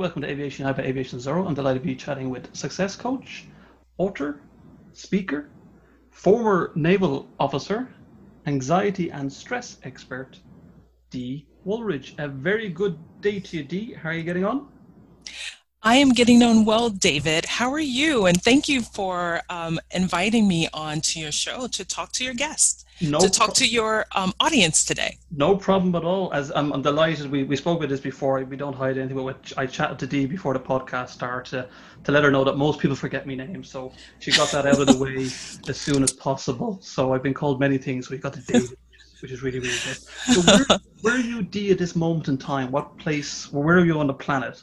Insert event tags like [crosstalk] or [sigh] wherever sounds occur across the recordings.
welcome to Aviation High by Aviation Zero. I'm delighted to be chatting with success coach, author, speaker, former naval officer, anxiety and stress expert, Dee Woolridge. A very good day to you, Dee. How are you getting on? I am getting on well, David. How are you? And thank you for um, inviting me on to your show to talk to your guests, no to talk pro- to your um, audience today. No problem at all. As I'm, I'm, delighted, we, we spoke about this before. We don't hide anything. But I chatted to Dee before the podcast started to, to let her know that most people forget me name. So she got that out of the way as soon as possible. So I've been called many things. We got to David, which is really really good. So where, [laughs] where are you, Dee, at this moment in time? What place? Where are you on the planet?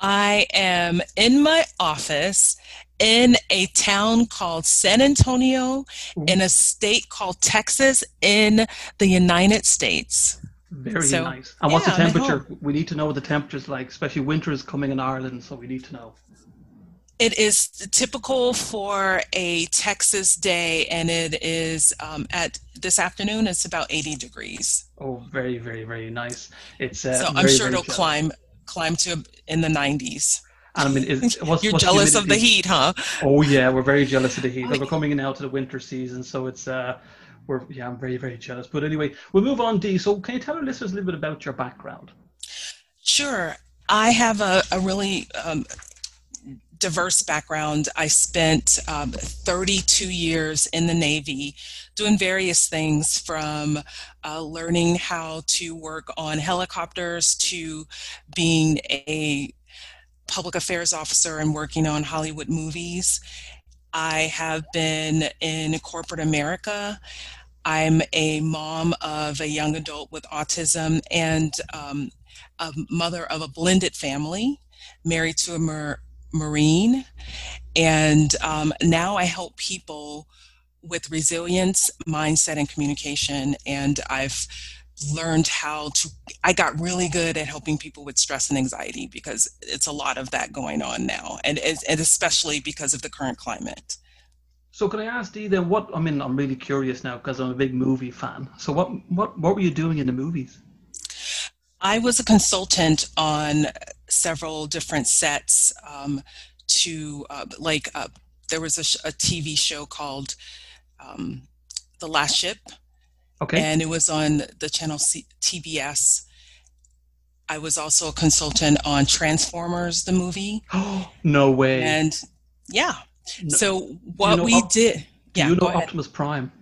I am in my office in a town called San Antonio mm-hmm. in a state called Texas in the United States. Very so, nice. And what's the temperature? We need to know what the temperature's like, especially winter is coming in Ireland, so we need to know. It is typical for a Texas day, and it is um, at this afternoon. It's about 80 degrees. Oh, very, very, very nice. It's uh, so I'm very, sure it'll climb climb to in the 90s. I mean, is, [laughs] what's, you're what's jealous of the heat, huh? Oh yeah, we're very jealous of the heat. we're coming now to the winter season, so it's uh, we're yeah, I'm very very jealous. But anyway, we'll move on, Dee. So can you tell our listeners a little bit about your background? Sure, I have a, a really um, diverse background. I spent um, 32 years in the Navy doing various things from uh, learning how to work on helicopters to being a public affairs officer and working on Hollywood movies. I have been in corporate America. I'm a mom of a young adult with autism and um, a mother of a blended family, married to a mar- Marine. And um, now I help people with resilience, mindset, and communication. And I've learned how to, I got really good at helping people with stress and anxiety because it's a lot of that going on now, and, and especially because of the current climate. So can I ask Dee then what I mean I'm really curious now because I'm a big movie fan. So what what what were you doing in the movies? I was a consultant on several different sets um, to uh, like uh, there was a, sh- a, TV show called um, The Last Ship. Okay. And it was on the channel C- TBS. I was also a consultant on Transformers, the movie. Oh, [gasps] no way. And yeah. No, so what you know, we op- did. Yeah. you know Optimus Prime?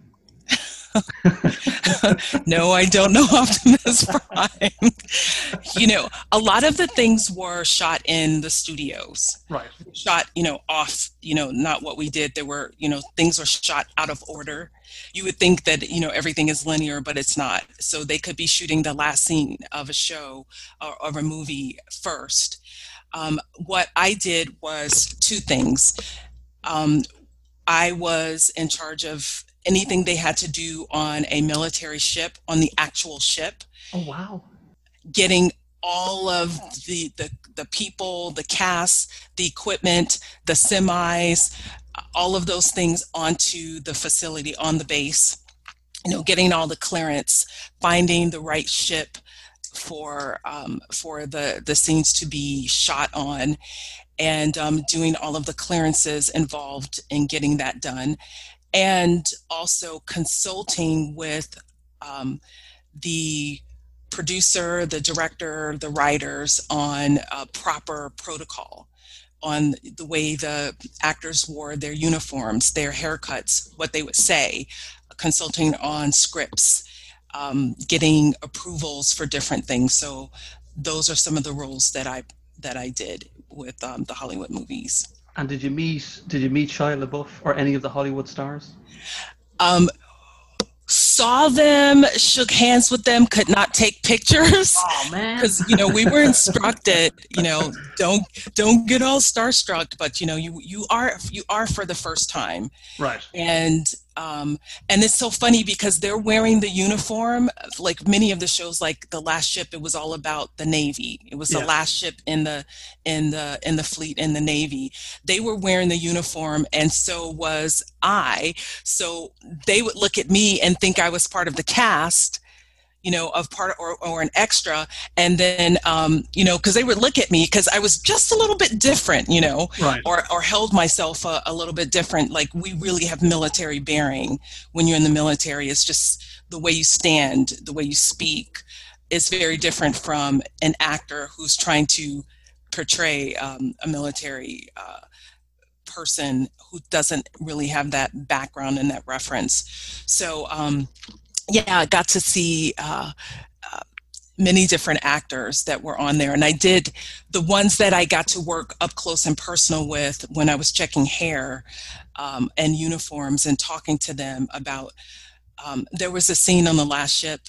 [laughs] no, I don't know [laughs] Optimus Prime. you know, a lot of the things were shot in the studios. Right. Shot, you know, off, you know, not what we did. There were, you know, things were shot out of order. You would think that, you know, everything is linear, but it's not. So they could be shooting the last scene of a show or of a movie first. Um, what I did was two things. Um, I was in charge of anything they had to do on a military ship, on the actual ship. Oh, wow. Getting all of the, the, the people, the cast, the equipment, the semis, all of those things onto the facility on the base. You know, getting all the clearance, finding the right ship for um, for the the scenes to be shot on, and um, doing all of the clearances involved in getting that done, and also consulting with um, the producer, the director, the writers on a proper protocol on the way the actors wore their uniforms, their haircuts, what they would say, consulting on scripts, um, getting approvals for different things. So those are some of the roles that I that I did with um, the Hollywood movies. And did you meet did you meet Shia LaBeouf or any of the Hollywood stars? Um, saw them, shook hands with them, could not take pictures. Oh man! Because you know we were instructed, you know, don't don't get all starstruck, but you know you you are you are for the first time, right? And um, and it's so funny because they're wearing the uniform like many of the shows like the last ship it was all about the navy. It was yeah. the last ship in the in the in the fleet in the navy. They were wearing the uniform and so was i. So they would look at me and think i was part of the cast you know, of part or, or an extra. And then, um, you know, because they would look at me because I was just a little bit different, you know, right. or, or held myself a, a little bit different. Like we really have military bearing when you're in the military. It's just the way you stand, the way you speak is very different from an actor who's trying to portray um, a military uh, person who doesn't really have that background and that reference. So, um, yeah, I got to see uh, uh, many different actors that were on there. And I did the ones that I got to work up close and personal with when I was checking hair um, and uniforms and talking to them about. Um, there was a scene on the last ship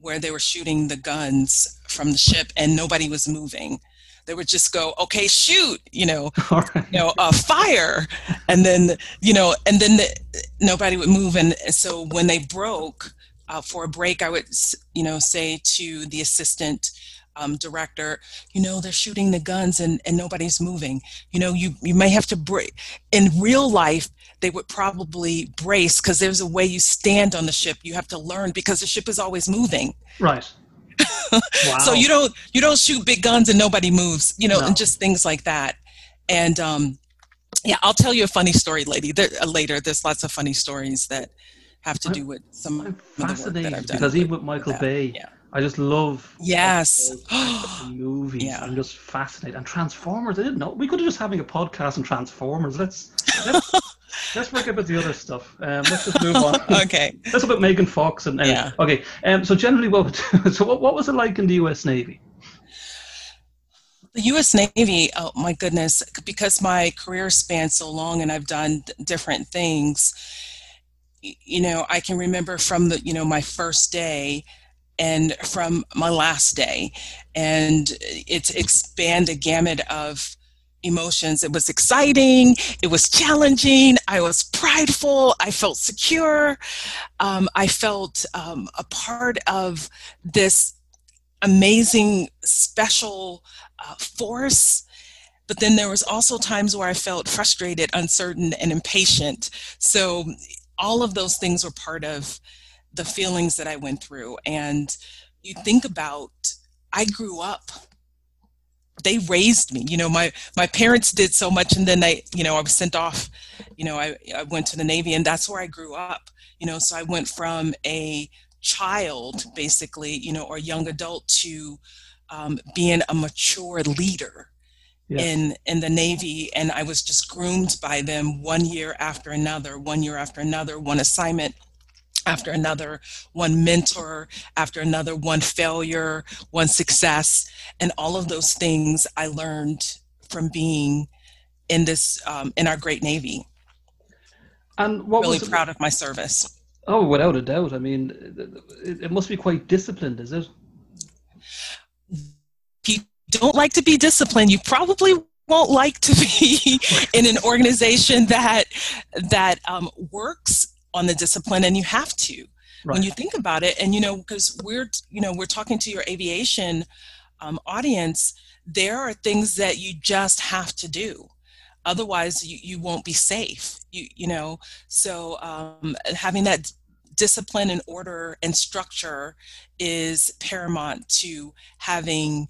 where they were shooting the guns from the ship and nobody was moving they would just go okay shoot you know [laughs] right. you know uh, fire and then you know and then the, nobody would move and so when they broke uh, for a break i would you know say to the assistant um, director you know they're shooting the guns and, and nobody's moving. You know you you may have to break in real life they would probably brace because there's a way you stand on the ship. You have to learn because the ship is always moving. Right. Wow. [laughs] so you don't you don't shoot big guns and nobody moves you know no. and just things like that. And um yeah i'll tell you a funny story lady there, uh, later. There's lots of funny stories that have to do with some I'm of the work that I've done because even with Michael Bay yeah. I just love yes [gasps] movies. Yeah. I'm just fascinated. And Transformers, I didn't know we could have just having a podcast on Transformers. Let's let's, [laughs] let's forget about the other stuff. Um, let's just move on. [laughs] okay. [laughs] That's about Megan Fox and Yeah. okay. Um, so generally, what so what, what was it like in the U.S. Navy? The U.S. Navy, oh my goodness, because my career spans so long and I've done different things. You know, I can remember from the you know my first day and from my last day, and it's expand a gamut of emotions. It was exciting. It was challenging. I was prideful. I felt secure. Um, I felt um, a part of this amazing, special uh, force. But then there was also times where I felt frustrated, uncertain, and impatient. So all of those things were part of the feelings that I went through. And you think about, I grew up. They raised me. You know, my my parents did so much, and then I, you know, I was sent off. You know, I I went to the Navy, and that's where I grew up. You know, so I went from a child, basically, you know, or young adult to um, being a mature leader Yes. in in the Navy, and I was just groomed by them one year after another, one year after another, one assignment after another, one mentor after another, one failure, one success, and all of those things I learned from being in this um, in our great Navy. And what really proud of my service. Oh, without a doubt. I mean, it, it must be quite disciplined, is it? Don't like to be disciplined, you probably won't like to be [laughs] in an organization that that um, works on the discipline, and you have to. Right. when you think about it and you know because we're you know we're talking to your aviation um, audience there are things that you just have to do otherwise you, you won't be safe you you know so um, having that discipline and order and structure is paramount to having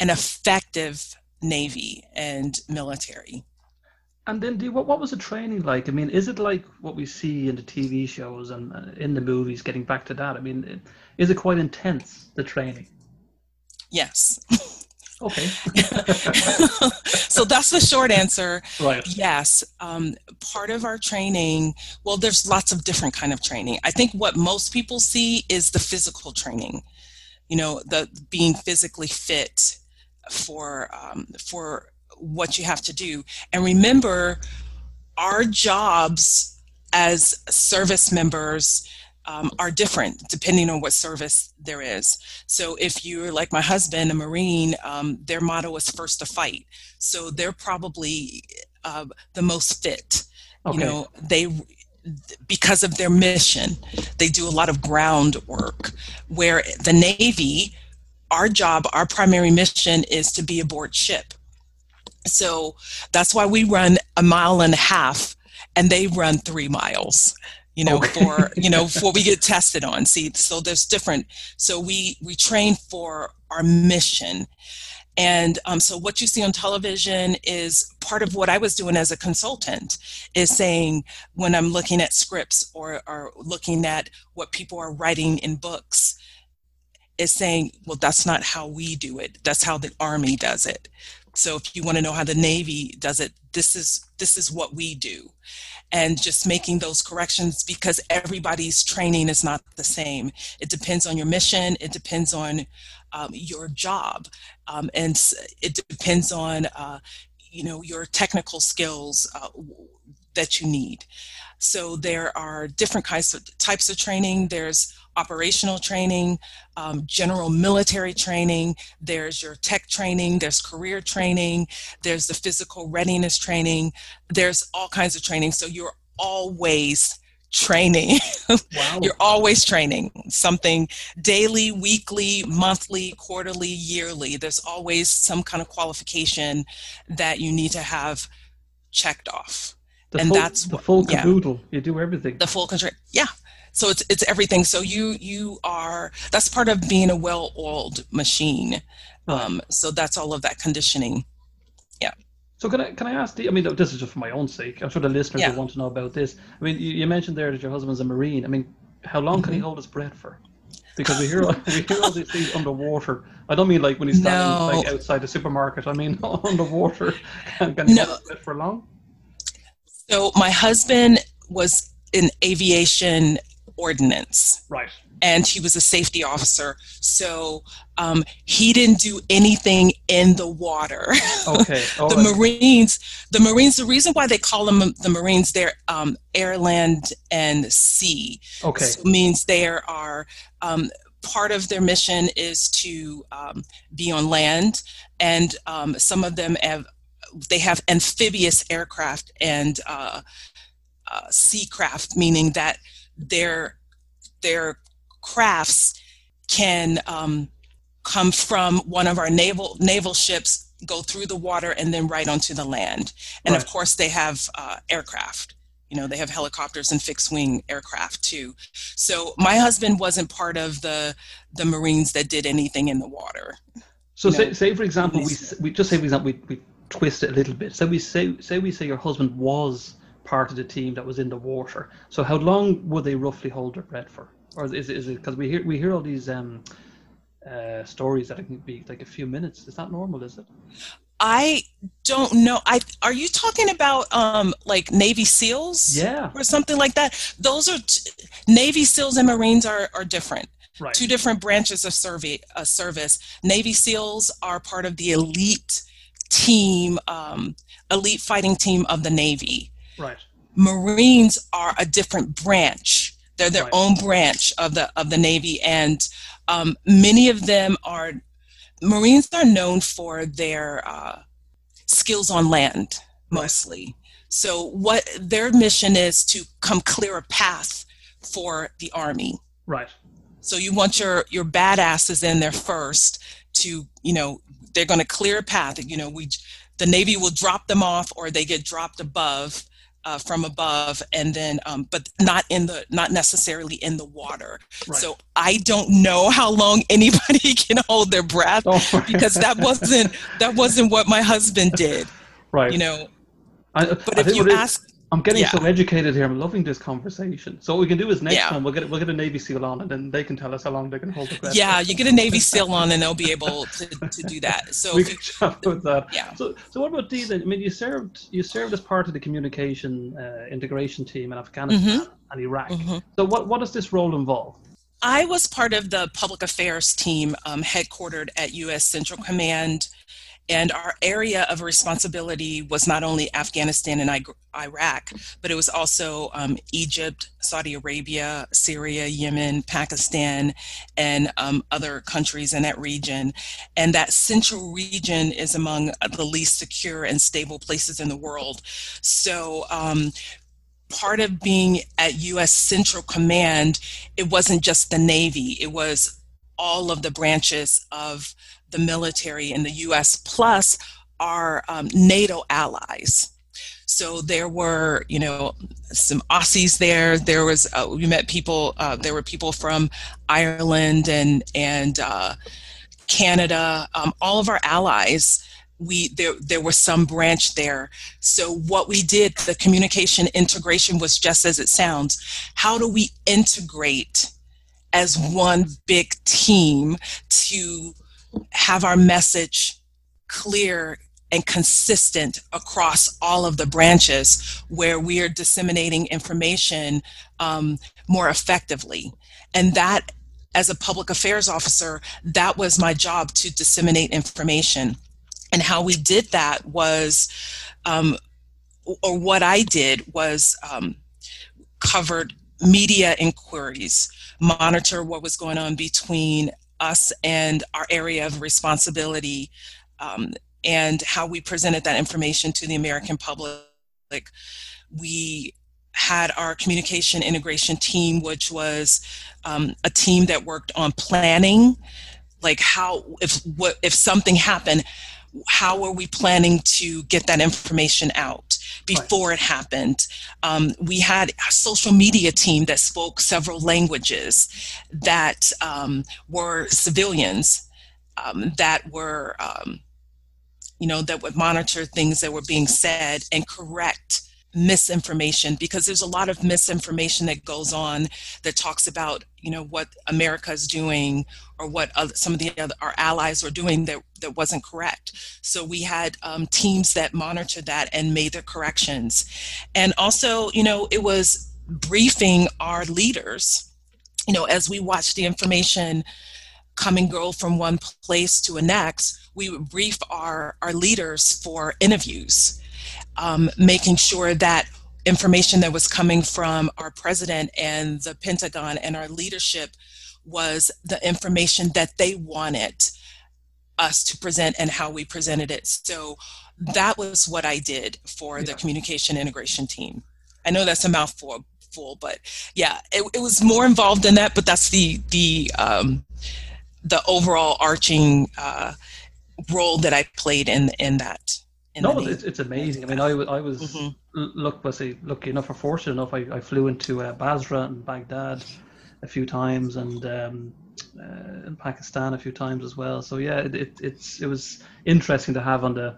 an effective navy and military And then, do what? What was the training like? I mean, is it like what we see in the TV shows and uh, in the movies? Getting back to that, I mean, is it quite intense the training? yes Okay. [laughs] so that's the short answer right. Yes, um, part of our training. Well, there's lots of different kind of training. I think what most people see is the physical training. You know, the being physically fit for um, for what you have to do. And remember, our jobs as service members um, are different depending on what service there is. So if you're like my husband, a Marine, um, their motto is first to fight. So they're probably uh, the most fit. Okay. You know, they because of their mission, they do a lot of groundwork. Where the Navy, our job, our primary mission is to be aboard ship. So that's why we run a mile and a half, and they run three miles you know okay. for [laughs] you know before we get tested on see so there's different so we we train for our mission and um, so what you see on television is part of what I was doing as a consultant is saying when I'm looking at scripts or, or looking at what people are writing in books is saying, well, that's not how we do it. That's how the Army does it. So if you want to know how the Navy does it, this is this is what we do and just making those corrections because everybody's training is not the same. It depends on your mission, it depends on um, your job, um, and it depends on uh, you know your technical skills uh, that you need. So there are different kinds of types of training. There's operational training, um, general military training, there's your tech training, there's career training, there's the physical readiness training, there's all kinds of training. So you're always training. [laughs] Wow. you're always training something daily, weekly, monthly, quarterly, yearly. There's always some kind of qualification that you need to have checked off. The and full, that's the full caboodle. Yeah, you do everything. The full control. Yeah, so it's it's everything so you you are that's part of being a well-oiled machine um, so that's all of that conditioning yeah so can I can I ask? I mean, this is just for my own sake. I'm sure the listeners yeah. will want to know about this. I mean, you, you, mentioned there that your husband's a marine. I mean, how long mm-hmm. can he mm-hmm. hold his breath for? Because we hear we hear all these things underwater. I don't mean like when he's standing no. like outside the supermarket. I mean [laughs] underwater. Can, can he no. hold his breath for long? So my husband was in aviation ordnance. Right. And he was a safety officer. So um, he didn't do anything in the water. [laughs] Okay. the. Marines, the Marines, the reason why they call them the Marines, they're um, air, land, and sea. Okay. So means they are um, part of their mission is to um, be on land, and um, some of them have they have amphibious aircraft and uh, uh, sea craft, meaning that their their crafts can um, come from one of our naval naval ships, go through the water, and then right onto the land. And right. of course, they have uh, aircraft. You know, they have helicopters and fixed wing aircraft too. So my husband wasn't part of the the Marines that did anything in the water. So say, say for example, we we just say for example we, we twist it a little bit. So we say say we say your husband was part of the team that was in the water. So how long would they roughly hold their breath for, or is is it because we hear we hear all these um, uh, stories that it can be like a few minutes? Is that normal? Is it? I don't know. I are you talking about um like Navy SEALs? Yeah. Or something like that. Those are t- Navy SEALs and Marines are are different. Right. Two different branches of survey, uh, service. Navy SEALs are part of the elite team, um, elite fighting team of the Navy. Right. Marines are a different branch. They're their right. own branch of the of the Navy, and um, many of them are Marines are known for their uh, skills on land mostly. Right. So what their mission is to come clear a path for the army. Right. So you want your your badasses in there first to you know they're going to clear a path. You know we the Navy will drop them off or they get dropped above uh, from above and then um, but not in the not necessarily in the water. Right. so i don't know how long [laughs] anybody can hold their breath oh, [laughs] because that wasn't that wasn't what my husband did right. you know? I, but I if you ask I'm getting yeah. so educated here. I'm loving this conversation. So what we can do is next yeah. time we'll get we'll get a Navy SEAL on, and then they can tell us how long they can hold the breath. Yeah, you get a Navy SEAL on, and they'll be able to, to do that. So we can chat with that. Yeah. So so what about Dee? Then I mean, you served you served as part of the communication uh, integration team in Afghanistan mm-hmm. and Iraq. Mm-hmm. So what what does this role involve? I was part of the public affairs team um, headquartered at U.S. Central Command and our area of responsibility was not only Afghanistan and Iraq, but it was also um, Egypt, Saudi Arabia, Syria, Yemen, Pakistan, and um, other countries in that region. And that central region is among the least secure and stable places in the world. So, um, part of being at U.S. Central Command, it wasn't just the Navy, it was all of the branches of the military in the US plus our um, NATO allies. So there were, you know, some Aussies there. There was uh, we met people. Uh, there were people from Ireland and and uh, Canada. Um, all of our allies. We there there was some branch there. So what we did, the communication integration was just as it sounds. How do we integrate as one big team to have our message clear and consistent across all of the branches where we are disseminating information um, more effectively. And that, as a public affairs officer, that was my job to disseminate information. And how we did that was, um, or what I did was um, covered media inquiries, monitor what was going on between us and our area of responsibility um, and how we presented that information to the American public. We had our communication integration team, which was um, a team that worked on planning, like how if what if something happened, how are we planning to get that information out before right. it happened? Um, we had a social media team that spoke several languages that um, were civilians um, that were, um, you know, that would monitor things that were being said and correct misinformation because there's a lot of misinformation that goes on that talks about you know what America is doing or what other, some of the other our allies were doing that that wasn't correct. So we had um, teams that monitored that and made the corrections, and also you know it was briefing our leaders. You know as we watched the information come and go from one place to a next, we would brief our our leaders for interviews um, making sure that information that was coming from our president and the Pentagon and our leadership was the information that they wanted us to present and how we presented it. So that was what I did for yeah. the communication integration team. I know that's a mouthful, full, but yeah, it, it was more involved than that. But that's the the um, the overall arching uh, role that I played in in that no, it's, it's amazing. I mean, I, I was mm-hmm. was lucky enough or fortunate enough. I, I flew into uh, Basra and Baghdad a few times, and um, uh, in Pakistan a few times as well. So yeah, it, it, it's it was interesting to have on the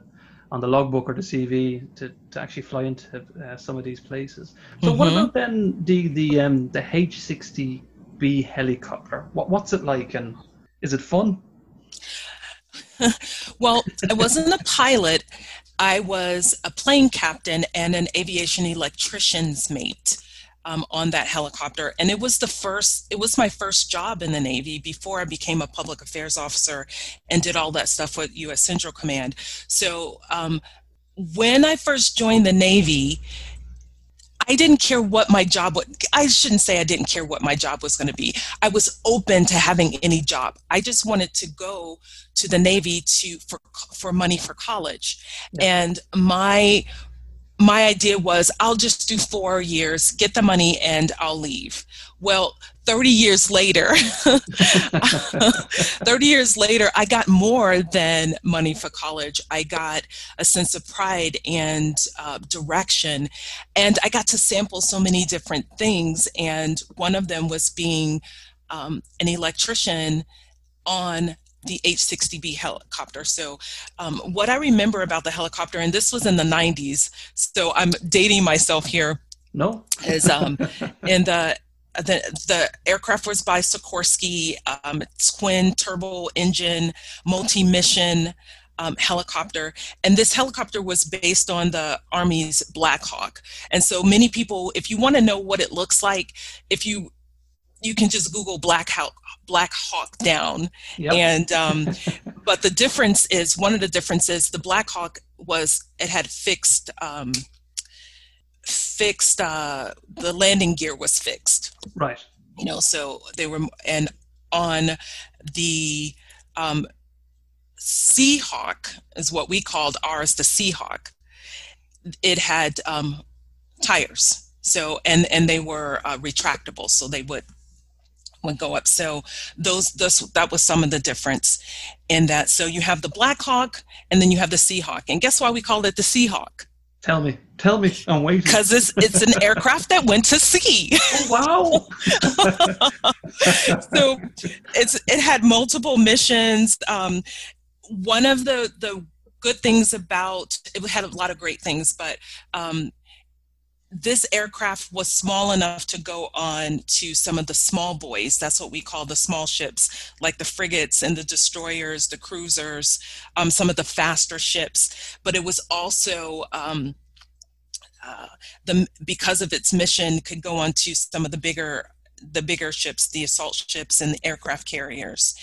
on the logbook or the CV to, to actually fly into uh, some of these places. So mm-hmm. what about then the the um, the H60B helicopter? What what's it like, and is it fun? [laughs] well, I wasn't a pilot. I was a plane captain and an aviation electrician's mate um, on that helicopter. And it was the first, it was my first job in the Navy before I became a public affairs officer and did all that stuff with U.S. Central Command. So um, when I first joined the Navy, I didn't care what my job was. I shouldn't say I didn't care what my job was going to be. I was open to having any job. I just wanted to go to the Navy to for for money for college, yeah. and my my idea was I'll just do four years, get the money, and I'll leave. Well, 30 years later [laughs] 30 years later i got more than money for college i got a sense of pride and uh, direction and i got to sample so many different things and one of them was being um, an electrician on the H-60B helicopter. So, um, what I remember about the helicopter, and this was in the 90s, so I'm dating myself here. No, is um, in the the the aircraft was by Sikorsky, um, twin turbo engine, multi mission um, helicopter, and this helicopter was based on the Army's Black Hawk. And so many people, if you want to know what it looks like, if you you can just Google Black Hawk, Black Hawk down, yep. and um, [laughs] but the difference is one of the differences. The Black Hawk was it had fixed. Um, fixed uh, the landing gear was fixed right you know so they were and on the um, Seahawk is what we called ours the Seahawk it had um, tires so and and they were uh, retractable so they would would go up so those this that was some of the difference in that so you have the black hawk and then you have the seahawk and guess why we called it the seahawk Tell me, tell me, I'm waiting. Because it's it's an aircraft that went to sea. Oh, wow! [laughs] so it's it had multiple missions. Um, one of the the good things about it had a lot of great things, but um, this aircraft was small enough to go on to some of the small boys. That's what we call the small ships, like the frigates and the destroyers, the cruisers, um, some of the faster ships. But it was also um, uh, the because of its mission could go on to some of the bigger the bigger ships, the assault ships and the aircraft carriers.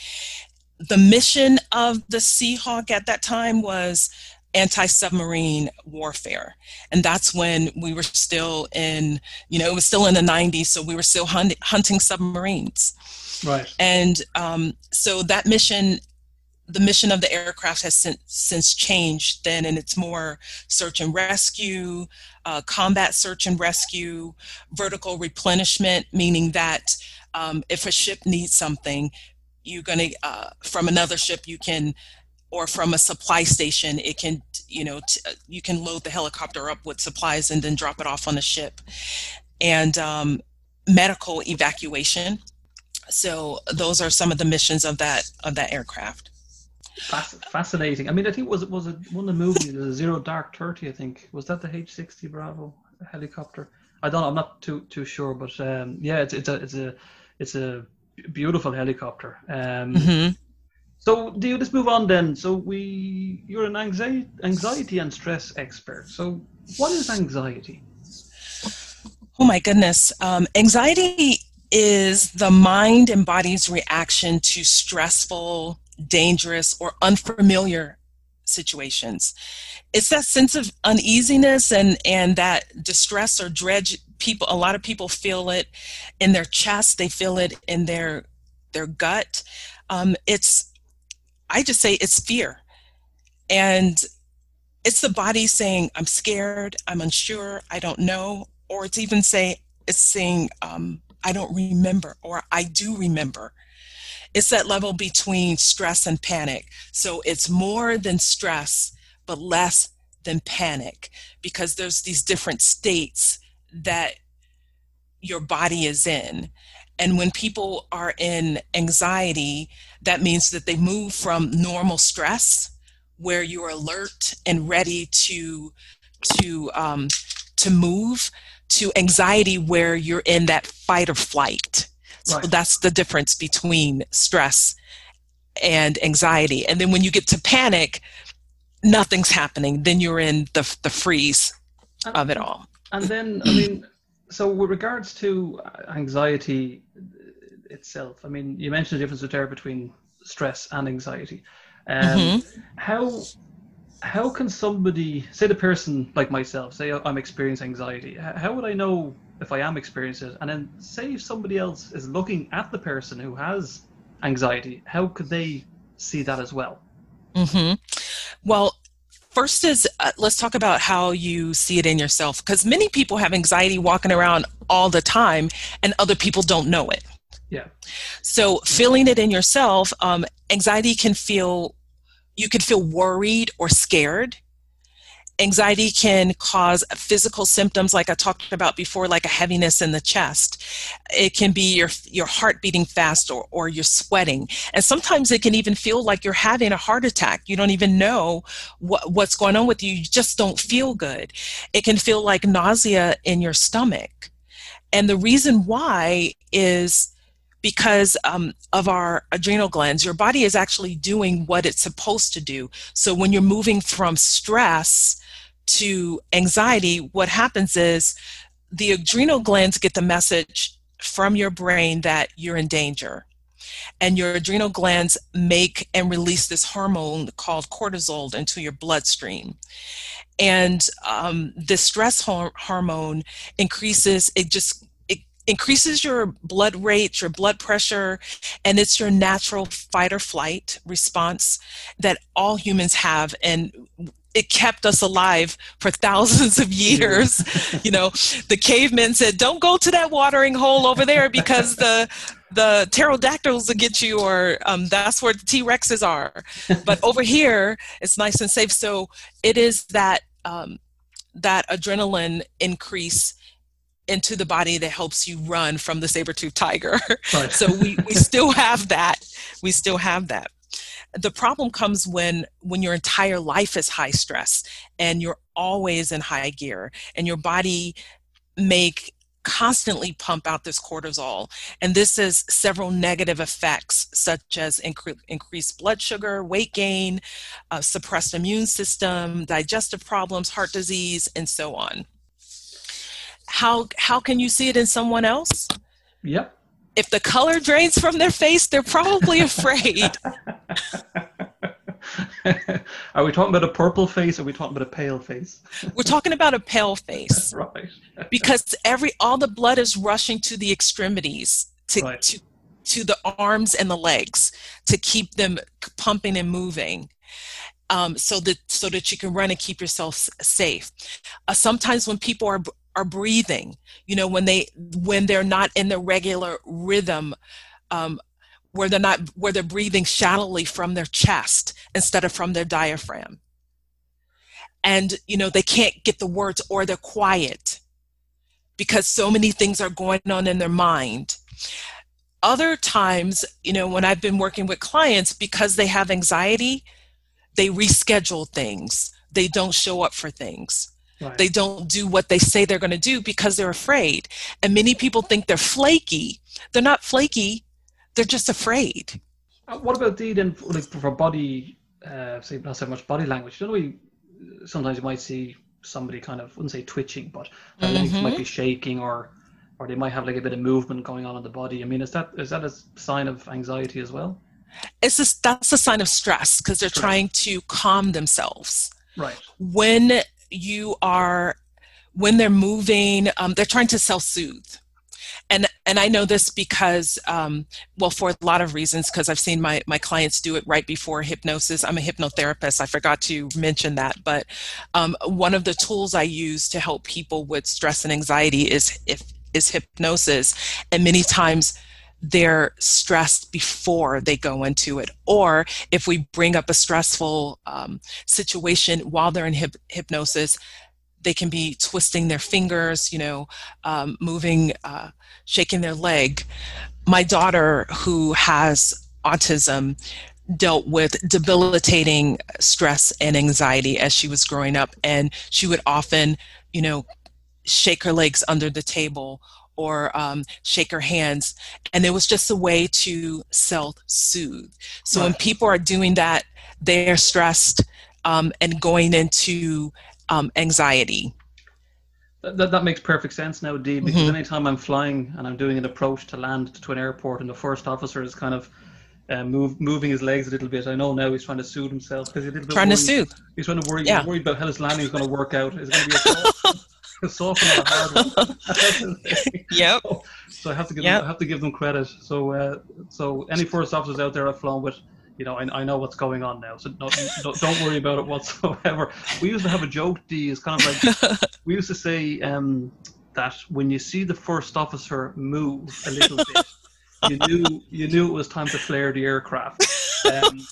The mission of the Seahawk at that time was anti-submarine warfare. And that's when we were still in you know it was still in the 90s so we were still hunt- hunting submarines. Right. And um, so that mission the mission of the aircraft has since, since changed then and it's more search and rescue uh, combat search and rescue vertical replenishment meaning that um, if a ship needs something you're going to uh, from another ship you can or from a supply station it can you know t- uh, you can load the helicopter up with supplies and then drop it off on a ship. And um, medical evacuation. So those are some of the missions of that of that aircraft. Fascinating. I mean i think was it was it one of the movies the zero dark 30 i think. Was that the h60 bravo helicopter? I don't know i'm not too too sure but um, yeah it's, it's a it's a it's a beautiful helicopter. Um, mm-hmm so do you just move on then? So we you're an anxiety anxiety and stress expert. So what is anxiety? Oh my goodness. Um, anxiety is the mind and body's reaction to stressful, dangerous, or unfamiliar situations. It's that sense of uneasiness and, and that distress or dread. People, a lot of people feel it in their chest. They feel it in their their gut. Um, it's I just say it's fear. And it's the body saying, I'm scared, I'm unsure, I don't know, or it's even say it's saying, um, I don't remember, or I do remember. It's that level between stress and panic. So it's more than stress, but less than panic, because there's these different states that your body is in. And when people are in anxiety, that means that they move from normal stress, where you're alert and ready to to um, to move, to anxiety, where you're in that fight or flight. So right. that's the difference between stress and anxiety. And then when you get to panic, nothing's happening. Then you're in the the freeze of it all. And then, I mean, [clears throat] so with regards to anxiety itself, I mean, you mentioned the difference there between stress and anxiety. Um, mm-hmm. How how can somebody say the person like myself say I'm experiencing anxiety? How would I know if I am experiencing it? And then say if somebody else is looking at the person who has anxiety, how could they see that as well? Mm-hmm. Well, First is uh, let's talk about how you see it in yourself because many people have anxiety walking around all the time and other people don't know it. Yeah. So feeling it in yourself, um, anxiety can feel, you can feel worried or scared. Anxiety can cause physical symptoms like i talked about before like a heaviness in the chest. It can be your your heart beating fast or, or you're sweating. And sometimes it can even feel like you're having a heart attack. You don't even know what, what's going on with you. You just don't feel good. It can feel like nausea in your stomach. And the reason why is because um, of our adrenal glands. Your body is actually doing what it's supposed to do. So when you're moving from stress to anxiety, what happens is the adrenal glands get the message from your brain that you're in danger. And your adrenal glands make and release this hormone called cortisol into your bloodstream. And um, the stress hormone increases, it just increases your blood rate, your blood pressure, and it's your natural fight or flight response that all humans have. And it kept us alive for [laughs] thousands of years. you know, the cavemen said, "Don't go to that watering hole over there because the the pterodactyls will get you, or um, that's where the T Rexes are." But over here, it's nice and safe. So it is that um, that adrenaline increase into the body that helps you run from the saber-toothed tiger. Right. so we, we [laughs] still have that. We still have that. The problem comes when when your entire life is high stress and you're always in high gear and your body make constantly pump out this cortisol. And this has several negative effects, such as incre- increased blood sugar, weight gain, uh, suppressed immune system, digestive problems, heart disease, and so on. How, how can you see it in someone else? Yep. If the color drains from their face, they're probably [laughs] afraid. are we talking about a purple face or are we talking about a pale face? We're talking about a pale face. [laughs] right. because every all the blood is rushing to the extremities to, right. to to the arms and the legs to keep them pumping and moving. Um, so that so that you can run and keep yourself safe. Uh, sometimes when people are are breathing, you know, when they when they're not in the regular rhythm um, where they're not where they're breathing shallowly from their chest instead of from their diaphragm. And you know they can't get the words or they're quiet because so many things are going on in their mind. Other times you know when i've been working with clients because they have anxiety they reschedule things. They don't show up for things right. they don't do what they say they're going to do because they're afraid and many people think they're flaky they're not flaky they're just afraid. Uh, what about the then like for body, uh, say not so much body language? Don't we sometimes you might see somebody kind of wouldn't say twitching, but their mm-hmm. legs might be shaking or or they might have like a bit of movement going on in the body. I mean, is that is that a sign of anxiety as well? It's just that's a sign of stress because they're trying to calm themselves. Right. When you are when they're moving, um, they're trying to self-soothe and and I know this because um, well for a lot of reasons because I've seen my my clients do it right before hypnosis. I'm a hypnotherapist. I forgot to mention that, but um, one of the tools I use to help people with stress and anxiety is if is hypnosis, and many times they're stressed before they go into it. Or if we bring up a stressful um, situation while they're in hypnosis, they can be twisting their fingers, you know, um, moving, uh, shaking their leg. My daughter, who has autism, dealt with debilitating stress and anxiety as she was growing up, and she would often, you know, shake her legs under the table or um, shake her hands. And it was just a way to self soothe. So when people are doing that, they're stressed um, and going into um, anxiety. That, that makes perfect sense now, Dee, because mm-hmm. anytime I'm flying and I'm doing an approach to land to an airport and the first officer is kind of uh, move, moving his legs a little bit, I know now he's trying to soothe himself because he's a little bit trying worried. to soothe. He's trying to worry. Yeah. He's worried about how his landing is going to work out. Is it going to be a [laughs] soft, a soft or a hard yep. [laughs] So, I have to give yep. them, I have to give them credit. So uh, so any first officers out there I've flown with, you know, I, I know what's going on now, so don't, don't worry about it whatsoever. We used to have a joke, D, is kind of like we used to say um, that when you see the first officer move a little bit, you knew you knew it was time to flare the aircraft. Um,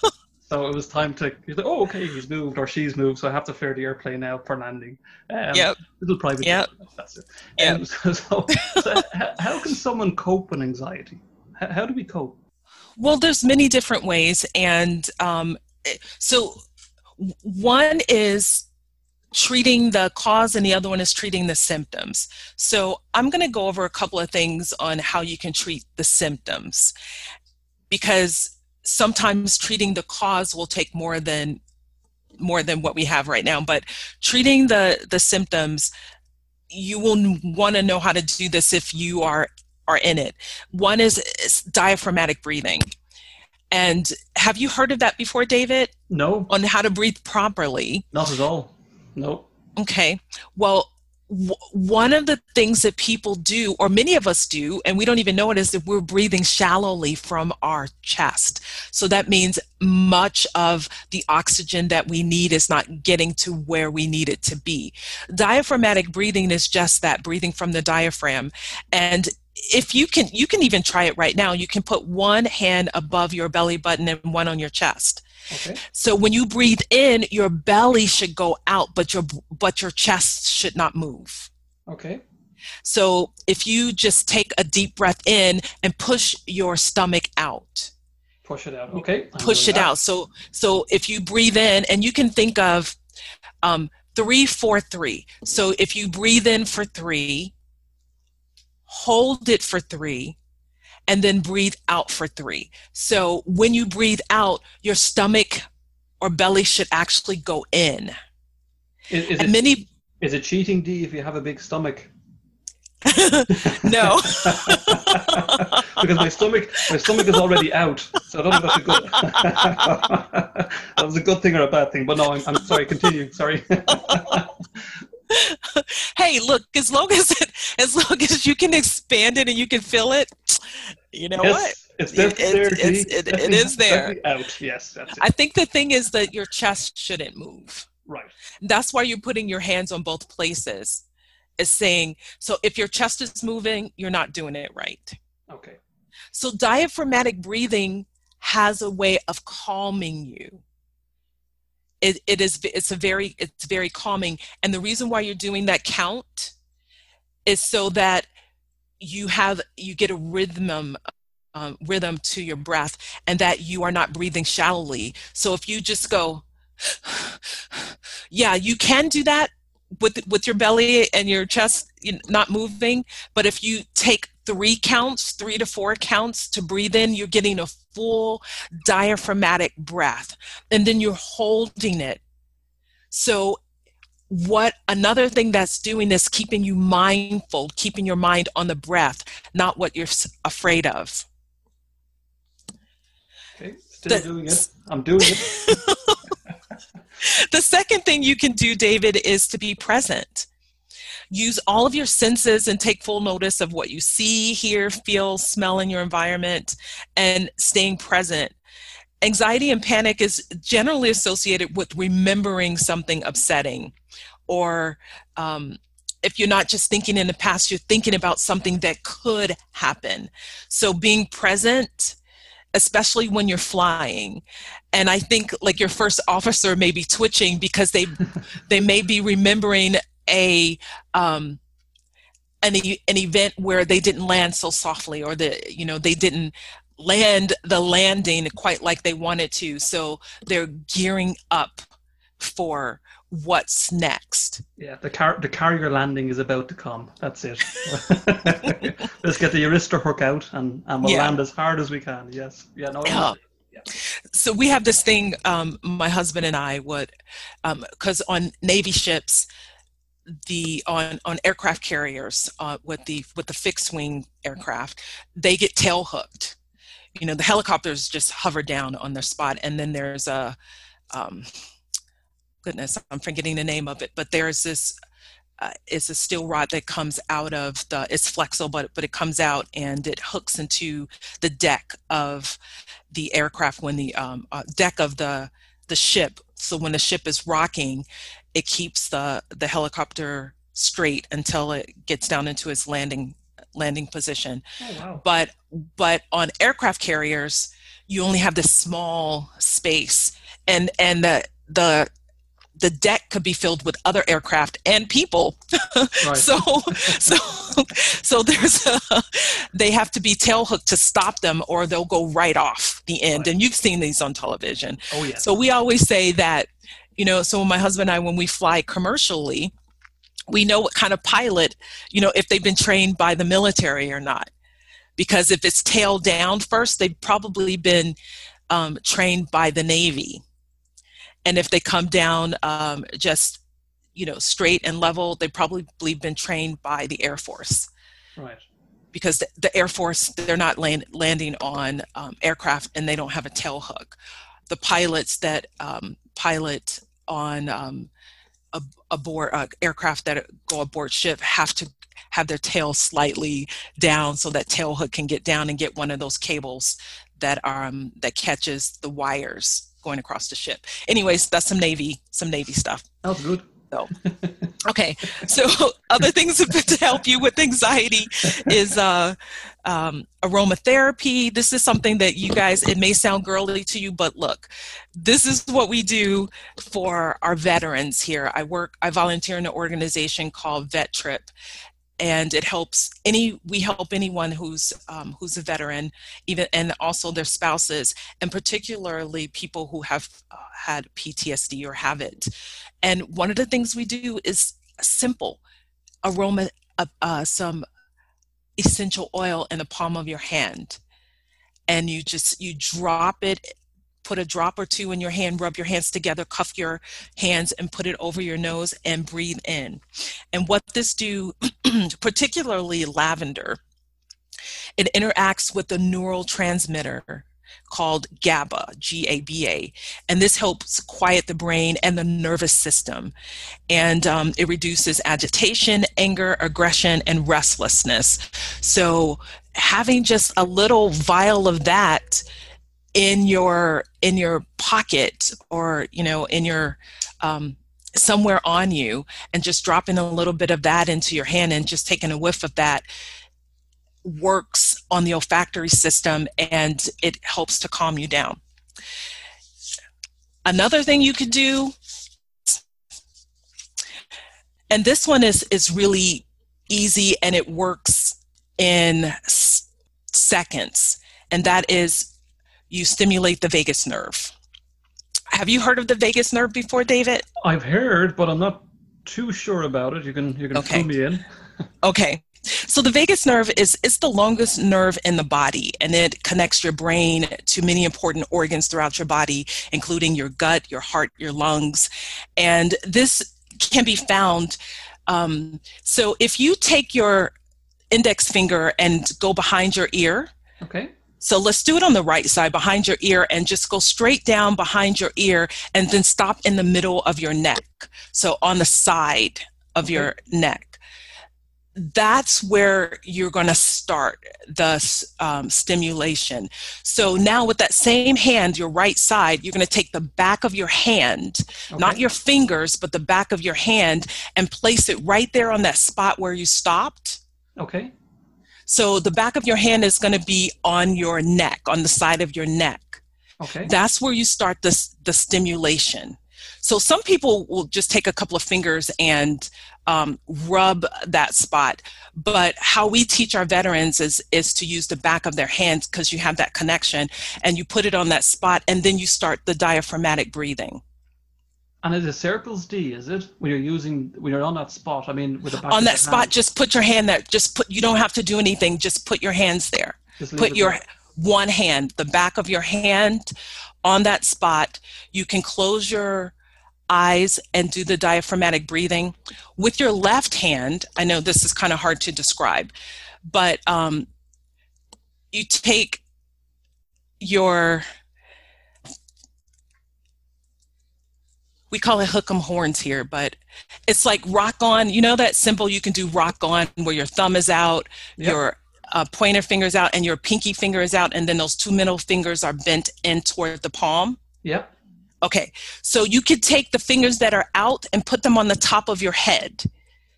so it was time to. Like, oh, okay, he's moved or she's moved, so I have to flare the airplane now for landing. Um, yep. Little private. Yep. That's it. Yep. Um, [laughs] so, so, so how can someone cope with anxiety? How, how do we cope? Well, there's many different ways, and um, so one is treating the cause and the other one is treating the symptoms. So I'm going to go over a couple of things on how you can treat the symptoms because sometimes treating the cause will take more than more than what we have right now but treating the the symptoms you will want to know how to do this if you are are in it. One is, is diaphragmatic breathing. And have you heard of that before, David? No. On how to breathe properly? Not at all. No. Okay. Well, one of the things that people do, or many of us do, and we don't even know it, is that we're breathing shallowly from our chest. So that means much of the oxygen that we need is not getting to where we need it to be. Diaphragmatic breathing is just that breathing from the diaphragm. And if you can you can even try it right now you can put one hand above your belly button and one on your chest Okay. So when you breathe in, your belly should go out, but your but your chest should not move. Okay. So if you just take a deep breath in and push your stomach out. Push it out. Okay. I'm Push it that. out. So so if you breathe in and you can think of um, three, four, three. So if you breathe in for three, hold it for three, and then breathe out for three. So when you breathe out, your stomach or belly should actually go in. Is, is, it, many is it cheating, D, if you have a big stomach? [laughs] no. [laughs] because my stomach, my stomach is already out, so I don't know if that's a good. [laughs] that was a good thing or a bad thing, but no, I'm, I'm sorry. Continue. Sorry. Hey, look, as long as it, as long as you can expand it and you can feel it, you know what? yes, it's It's- there. it's- D. it- it Definitely- there. Out. Yes, that's it. I think the thing is that your chest shouldn't move. right. That's why you're putting your hands on both places. Is saying so if your chest is moving, you're not doing it right. Okay. So diaphragmatic breathing has a way of calming you. It, it is it's a very it's very calming. And the reason why you're doing that count is so that you have you get a rhythm um, rhythm to your breath and that you are not breathing shallowly. So if you just go [sighs] yeah you can do that with with your belly and your chest not moving. But if you take three counts three to four counts to breathe in you're getting a full diaphragmatic breath and then you're holding it so what another thing that's doing is keeping you mindful keeping your mind on the breath not what you're afraid of Okay. Still The- doing it. I'm doing it. [laughs] the second thing you can do, David, is to be present. Use all of your senses and take full notice of what you see, hear, feel, smell in your environment, and staying present. Anxiety and panic is generally associated with remembering something upsetting, or um, if you're not just thinking in the past, you're thinking about something that could happen. So being present, especially when you're flying, and I think like your first officer may be twitching because they [laughs] they may be remembering a um, an an event where they didn't land so softly or the you know they didn't land the landing quite like they wanted to so they're gearing up for what's next Yeah, the car the carrier landing is about to come. That's it. [laughs] Let's get the arresting hook out and, and we'll Yeah. land as hard as we can. Yes. Yeah, no. Yeah. so we have this thing um, my husband and i would because on navy ships the on on aircraft carriers uh, with the with the fixed wing aircraft they get tail hooked. You know the helicopters just hover down on their spot and then there's a um, goodness i'm forgetting the name of it but there's this uh, it's a steel rod that comes out of the it's flexible but but it comes out and it hooks into the deck of the aircraft when the um, uh, deck of the the ship. So when the ship is rocking it keeps the the helicopter straight until it gets down into its landing landing position Oh wow. but but on aircraft carriers you only have this small space and and the the the deck could be filled with other aircraft and people [laughs] Right. so so so there's a they have to be tail hooked to stop them or they'll go right off the end Right. and you've seen these on television oh yes. so we always say that, you know, so my husband and I, when we fly commercially, we know what kind of pilot, you know, if they've been trained by the military or not. Because if it's tail down first, they've probably been um, trained by the Navy. And if they come down um, just, you know, straight and level, they've probably been trained by the Air Force right. because the, the Air Force they're not land, landing on um, aircraft and they don't have a tail hook. The pilots that um, pilot on um, a, aboard uh, aircraft that go aboard ship have to have their tail slightly down so that tail hook can get down and get one of those cables that um that catches the wires going across the ship. Anyways, that's some navy some navy stuff. That's good. Okay, so [laughs] other things [laughs] to help you with anxiety is uh, um, aromatherapy. This is something that you guys, it may sound girly to you, but look, this is what we do for our veterans here. I work, I volunteer in an organization called Vet Trip, and it helps any we help anyone who's um, who's a veteran even and also their spouses and particularly people who have uh, had ptsd or have it. And one of the things we do is simple aroma uh, uh, some essential oil in the palm of your hand. And you just you drop it put a drop or two in your hand, rub your hands together, cuff your hands and put it over your nose and breathe in. And what this do, [clears throat] particularly lavender, it interacts with the neural transmitter called GABA, G A B A. And this helps quiet the brain and the nervous system. And um, it reduces agitation, anger, aggression, and restlessness. So having just a little vial of that in your in your pocket or you know in your um, somewhere on you and just dropping a little bit of that into your hand and just taking a whiff of that works on the olfactory system and it helps to calm you down. Another thing you could do and this one is is really easy and it works in seconds and that is you stimulate the vagus nerve. Have you heard of the vagus nerve before, David? I've heard, but I'm not too sure about it. You can you can okay. fill me in. [laughs] okay. So the vagus nerve is it's the longest nerve in the body and it connects your brain to many important organs throughout your body including your gut, your heart, your lungs. And this can be found um, so if you take your index finger and go behind your ear, okay. So let's do it on the right side behind your ear and just go straight down behind your ear and then stop in the middle of your neck. So on the side of okay. your neck. That's where you're going to start the um, stimulation. So now, with that same hand, your right side, you're going to take the back of your hand, okay. not your fingers, but the back of your hand, and place it right there on that spot where you stopped. Okay. So the back of your hand is going to be on your neck, on the side of your neck. Okay. That's where you start the, the stimulation. So some people will just take a couple of fingers and um, rub that spot. But how we teach our veterans is is to use the back of their hands because you have that connection, and you put it on that spot, and then you start the diaphragmatic breathing. And it is a circles D, is it? When you're using when you're on that spot, I mean, with the on that spot, hand. just put your hand there. Just put. You don't have to do anything. Just put your hands there. Put your there. one hand, the back of your hand, on that spot. You can close your eyes and do the diaphragmatic breathing with your left hand. I know this is kind of hard to describe, but um, you take your we call it hook 'em horns here, but it's like rock on. You know that symbol you can do rock on where your thumb is out, yep. your uh, pointer fingers out, and your pinky finger is out, and then those two middle fingers are bent in toward the palm. Yep. Okay, so you could take the fingers that are out and put them on the top of your head.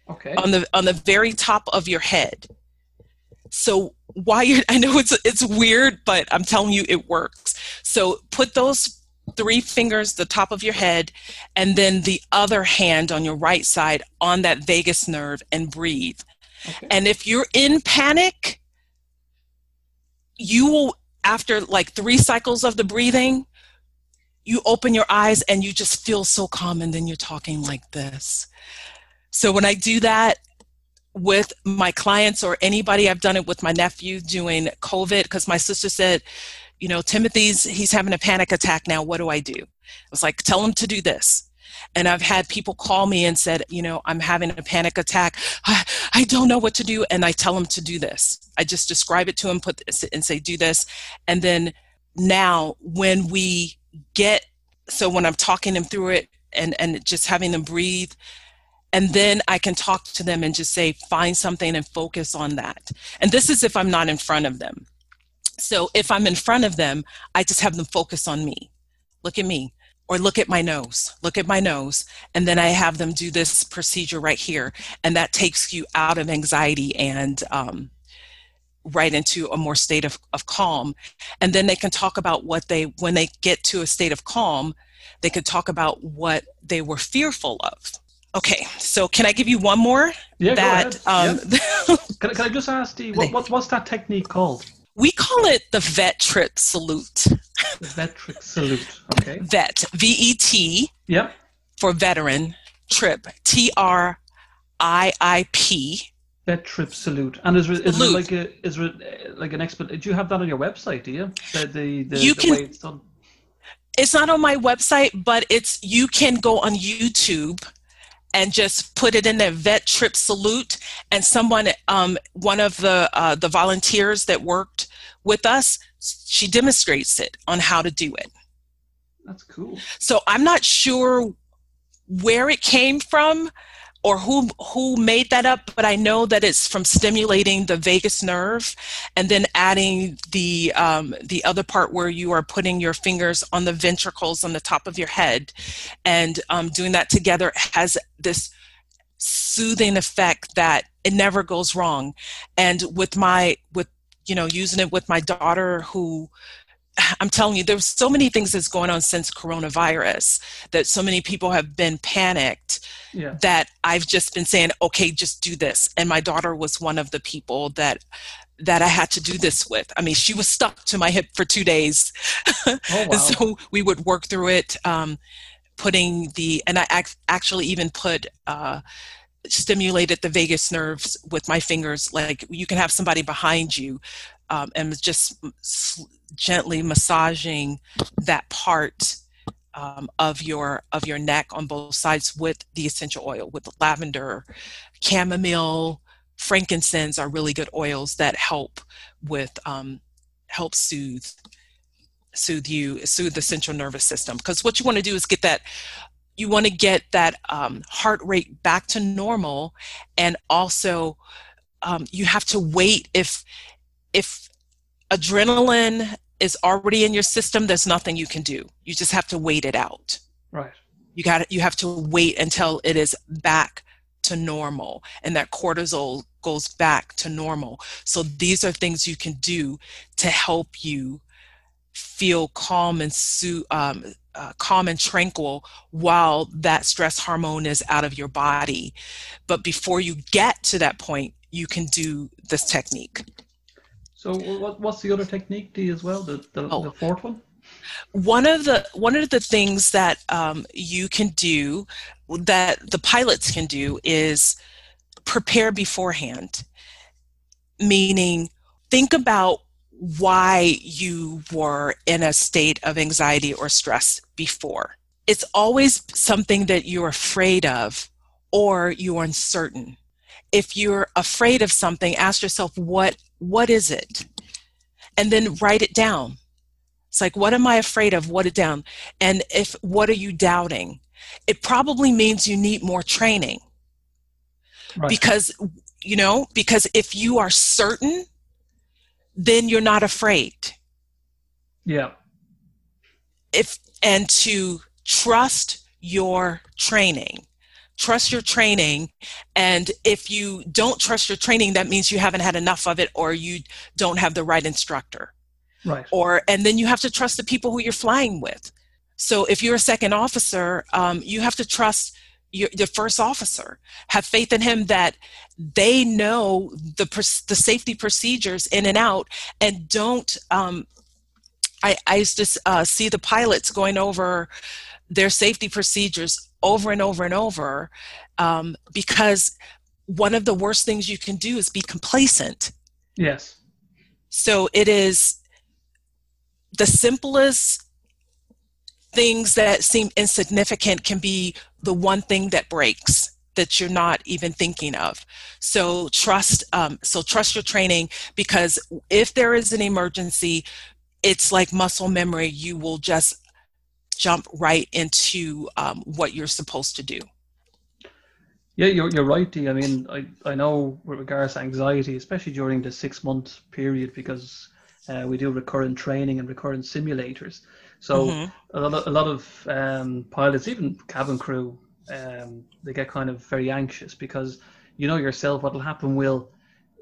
Okay. On the on the very top of your head. So why you [laughs] I know it's it's weird, but I'm telling you it works. So put those three fingers the top of your head and then the other hand on your right side on that vagus nerve and breathe okay. and if you're in panic you will after like three cycles of the breathing you open your eyes and you just feel so calm and then you're talking like this so when i do that with my clients or anybody i've done it with my nephew doing covid because my sister said you know, Timothy's, he's having a panic attack now. What do I do? I was like, tell him to do this. And I've had people call me and said, you know, I'm having a panic attack. I, I don't know what to do. And I tell them to do this. I just describe it to them, put and say, do this. And then now when we get, so when I'm talking them through it and, and just having them breathe, and then I can talk to them and just say, find something and focus on that. And this is if I'm not in front of them. So if I'm in front of them, I just have them focus on me. Look at me. or look at my nose, look at my nose. And then I have them do this procedure right here. And that takes you out of anxiety and um, right into a more state of, of calm. And then they can talk about what they, when they get to a state of calm, they can talk about what they were fearful of. Okay, so can I give you one more? Yeah, that, go ahead. Um, yeah. [laughs] can, can, I just ask you, what, what, what's that technique called? We call it the vet trip salute. The vet trip salute, okay. Vet, V E T. Yep. For veteran, trip, T R I I P. Vet trip salute. And is, is it like a is it uh, like an expert? Do you have that on your website? Do you? The the, the, you the can, way it's done. It's not on my website, but it's you can go on YouTube and just put it in there vet trip salute. And someone um, one of the uh, the volunteers that worked with us she demonstrates it on how to do it. That's cool. So i'm not sure where it came from or who who made that up but i know that it's from stimulating the vagus nerve and then adding the um, the other part where you are putting your fingers on the ventricles on the top of your head. And um, doing that together has this soothing effect that it never goes wrong. And with my with you know using it with my daughter who I'm telling you, there's so many things that's going on since coronavirus that so many people have been panicked yeah. that I've just been saying, okay, just do this. And my daughter was one of the people that that I had to do this with. I mean, she was stuck to my hip for two days. Oh, [laughs] wow. so we would work through it, um, putting the, and I ac- actually even put, uh, stimulated the vagus nerves with my fingers. Like you can have somebody behind you um, and just gently massaging that part um, of your of your neck on both sides with the essential oil with lavender chamomile frankincense are really good oils that help with um, help soothe soothe you soothe the central nervous system. Because what you want to do is get that you want to get that um, heart rate back to normal and also um, you have to wait if if adrenaline is already in your system, there's nothing you can do. You just have to wait it out. Right. You got you have to wait until it is back to normal and that cortisol goes back to normal. So these are things you can do to help you feel calm and su- um, uh, calm and tranquil while that stress hormone is out of your body. But before you get to that point, you can do this technique. So what, what's the other technique you as well? The, the, oh. the fourth one? One of the one of the things that um, you can do that the pilots can do is prepare beforehand, meaning think about why you were in a state of anxiety or stress before. It's always something that you're afraid of or you're uncertain. If you're afraid of something, ask yourself, what what is it? And then write it down. It's like, what am I afraid of? What it down. And if, what are you doubting? It probably means you need more training. Right. Because, you know, because if you are certain, then you're not afraid. Yeah. If, and to trust your training trust your training. And if you don't trust your training that means you haven't had enough of it or you don't have the right instructor. Right. Or and then you have to trust the people who you're flying with. So if you're a second officer um, you have to trust your, your first officer. Have faith in him that they know the the safety procedures in and out. And don't um, I, I used to uh, see the pilots going over their safety procedures over and over and over um, because one of the worst things you can do is be complacent. Yes. So it is the simplest things that seem insignificant can be the one thing that breaks that you're not even thinking of so trust um, so trust your training because if there is an emergency it's like muscle memory you will just jump right into um, what you're supposed to do. Yeah, you're, you're right, Dee. I mean, I, I know with regards to anxiety, especially during the six month period, because uh, we do recurrent training and recurrent simulators, So mm-hmm. a lot of, a lot of um, pilots, even cabin crew, um, they get kind of very anxious because you know yourself what will happen will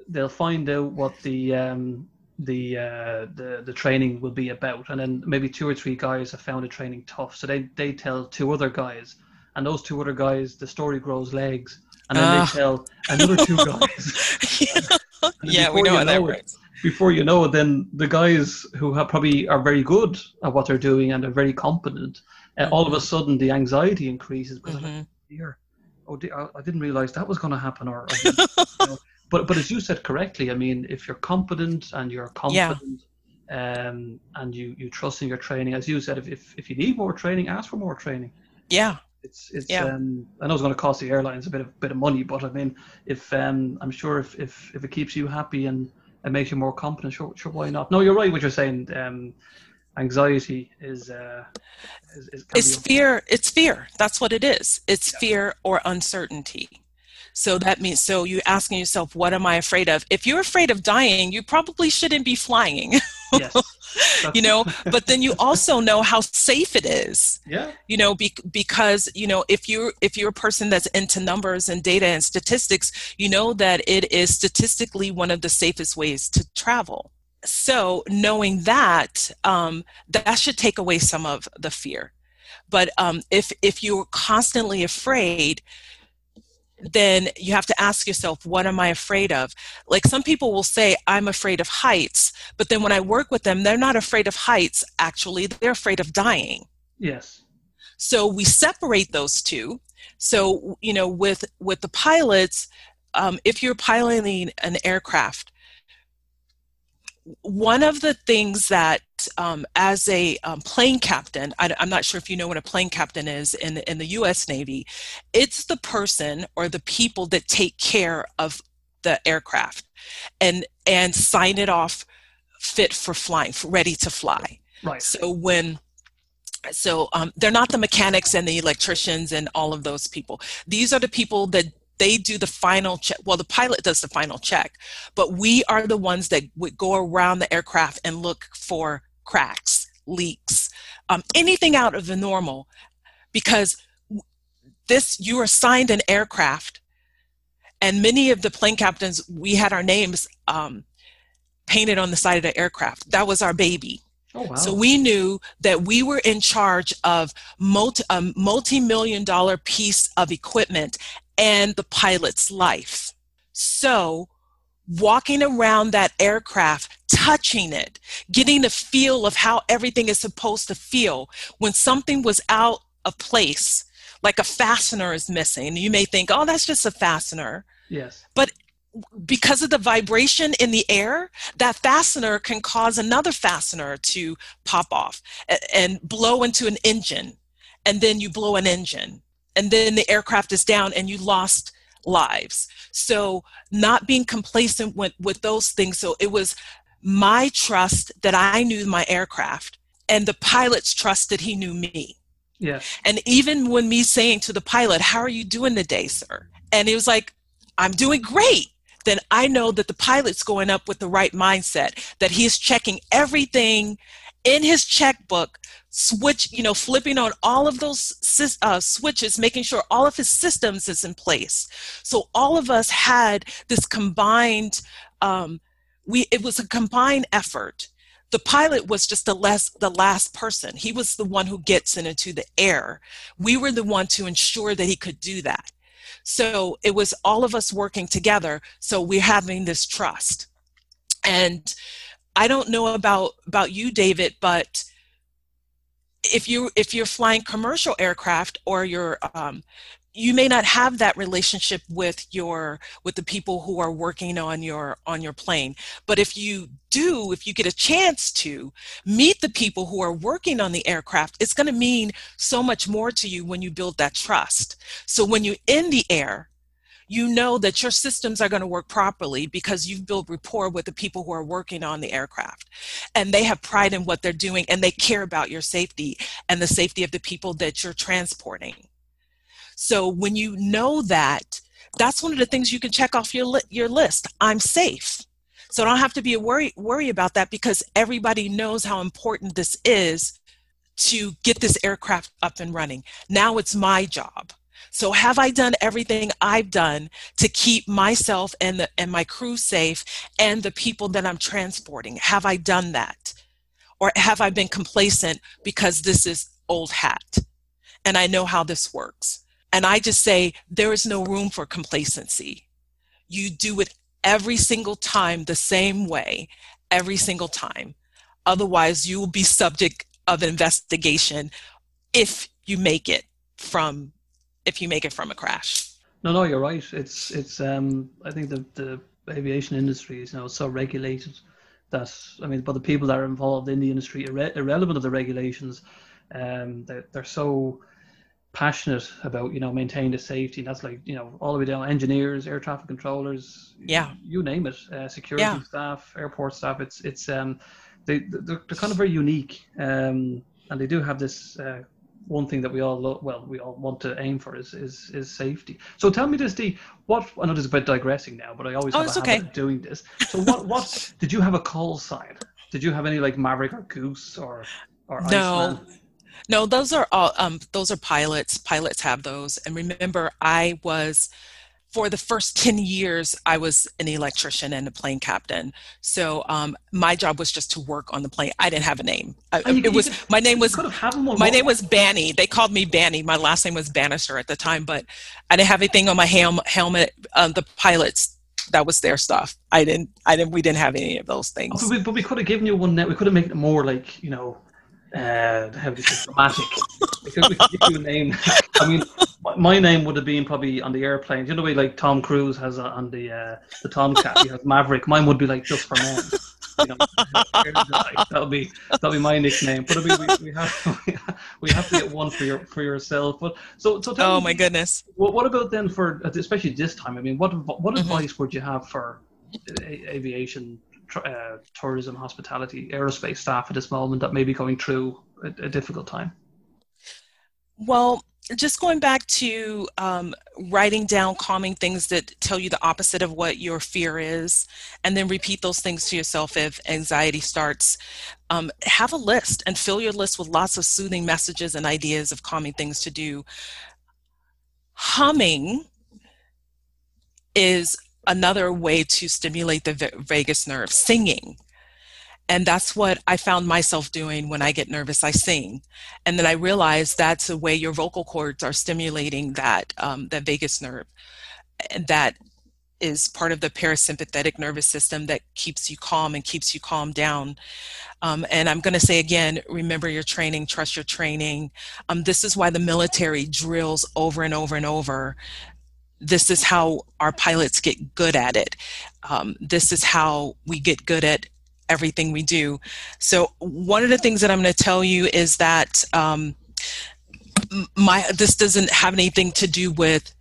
they'll find out what the um, the uh, the the training will be about, and then maybe two or three guys have found the training tough, so they they tell two other guys, and those two other guys, the story grows legs, and then uh. they ah. tell another two [laughs] guys. yeah, yeah we know, know that Before you know it, then the guys who have probably are very good at what they're doing and are very competent, uh, mm-hmm. all of a sudden the anxiety increases because mm-hmm. like, dear, oh dear, I didn't realize that was going to happen, or, or [laughs] you know, but but as you said correctly, I mean, if you're competent and you're confident, yeah. um, and you you trust in your training, as you said, if, if if you need more training, ask for more training. Yeah. It's it's yeah. um I know it's going to cost the airlines a bit of bit of money, but I mean, if um I'm sure if if if it keeps you happy and it makes you more confident, sure sure why not? No, you're right. What you're saying. Um, anxiety is uh is, is it's fear it's fear that's what it is it's yeah. fear or uncertainty so that means, so you're asking yourself, what am I afraid of? If you're afraid of dying, you probably shouldn't be flying. Yes. [laughs] you know, but then you also know how safe it is. Yeah. You know, be, because, you know, if you're, if you're a person that's into numbers and data and statistics, you know that it is statistically one of the safest ways to travel so knowing that um, that should take away some of the fear but um, if if you're constantly afraid then you have to ask yourself, what am I afraid of? Like some people will say, I'm afraid of heights, but then when I work with them, they're not afraid of heights, actually, they're afraid of dying. Yes. So we separate those two. So, you know, with with the pilots, um, if you're piloting an aircraft, one of the things that um, as a um, plane captain I, am not sure if you know what a plane captain is in, in the us navy it's the person or the people that take care of the aircraft and and sign it off fit for flying ready to fly. Right. So when so um, they're not the mechanics and the electricians and all of those people. These are the people that they do the final check. Well, the pilot does the final check, but we are the ones that would go around the aircraft and look for cracks, leaks, um, anything out of the normal, because this you are assigned an aircraft, and many of the plane captains we had our names um, painted on the side of the aircraft. That was our baby. Oh, wow. So we knew that we were in charge of multi, a multi-million dollar piece of equipment and the pilot's life. So, walking around that aircraft, touching it, getting a feel of how everything is supposed to feel when something was out of place, like a fastener is missing. You may think, oh, that's just a fastener. Yes. But because of the vibration in the air, that fastener can cause another fastener to pop off and blow into an engine. And then you blow an engine and then the aircraft is down and you lost lives. So not being complacent with, with those things. So it was my trust that I knew my aircraft and the pilot's trust that he knew me. Yeah. And even when me saying to the pilot, How are you doing today, sir? And he was like, I'm doing great. Then I know that the pilot's going up with the right mindset, that he's checking everything in his checkbook switch you know flipping on all of those uh, switches making sure all of his systems is in place. So all of us had this combined um, we it was a combined effort. The pilot was just the last the last person. He was the one who gets into the air. We were the one to ensure that he could do that. So it was all of us working together so we're having this trust. And I don't know about about you, David, but if you if you're flying commercial aircraft or you're um, you may not have that relationship with your with the people who are working on your on your plane. But if you do if you get a chance to meet the people who are working on the aircraft it's going to mean so much more to you when you build that trust. So when you're in the air you know that your systems are going to work properly because you've built rapport with the people who are working on the aircraft and they have pride in what they're doing and they care about your safety and the safety of the people that you're transporting so when you know that that's one of the things you can check off your li- your list i'm safe so I don't have to be a worry worry about that because everybody knows how important this is to get this aircraft up and running. Now it's my job. So have I done everything I've done to keep myself and the, and my crew safe and the people that I'm transporting? Have I done that? Or have I been complacent because this is old hat and I know how this works? And I just say there is no room for complacency. You do it every single time the same way, every single time. Otherwise, you will be subject of investigation if you make it from if you make it from a crash. No, no, you're right. It's it's. Um, I think the the aviation industry is now so regulated that I mean, but the people that are involved in the industry, irre- irrelevant of the regulations, um, they're, they're so passionate about you know maintaining the safety. And that's like you know all the way down engineers, air traffic controllers, yeah, you name it, uh, security yeah. staff, airport staff. It's it's um, they they're, they're kind of very unique, um, and they do have this. Uh, one thing that we all lo- well we all want to aim for is is, is safety. So tell me this, D. What I know this is about digressing now, but I always oh, have a okay. habit of doing this. So what what [laughs] did you have a call sign? Did you have any like Maverick or Goose or or no? Iceman? No, those are all um, those are pilots. Pilots have those. And remember, I was for the first 10 years i was an electrician and a plane captain. So um, my job was just to work on the plane. I didn't have a name. I, oh, it was my name was my name was banny. They called me banny. My last name was bannister at the time but i didn't have anything on my helm, helmet um, the pilots. That was their stuff. I didn't i didn't we didn't have any of those things. but we, but we could have given you one That we could have made it more like you know uh, how do you say, dramatic. Because we could give you a name. [laughs] I mean, my name would have been probably on the airplane. You know, the way like Tom Cruise has uh, on the uh, the Tomcat, he has Maverick. Mine would be like just for men. You know, [laughs] that'll be that'll be my nickname. But I mean, we, we have [laughs] we have to get one for your for yourself. But so so. oh me, my goodness. What, what about then for especially this time? I mean, what what mm-hmm. advice would you have for aviation uh, tourism, hospitality, aerospace staff at this moment that may be going through a, a difficult time? Well, just going back to um, writing down calming things that tell you the opposite of what your fear is, and then repeat those things to yourself if anxiety starts. Um, have a list and fill your list with lots of soothing messages and ideas of calming things to do. Humming is another way to stimulate the vagus nerve, singing. And that's what I found myself doing when I get nervous. I sing, and then I realized that's the way your vocal cords are stimulating that um, that vagus nerve, and that is part of the parasympathetic nervous system that keeps you calm and keeps you calm down. Um, and I'm going to say again, remember your training, trust your training. Um, this is why the military drills over and over and over this is how our pilots get good at it. Um, this is how we get good at everything we do. So one of the things that I'm going to tell you is that um, my this doesn't have anything to do with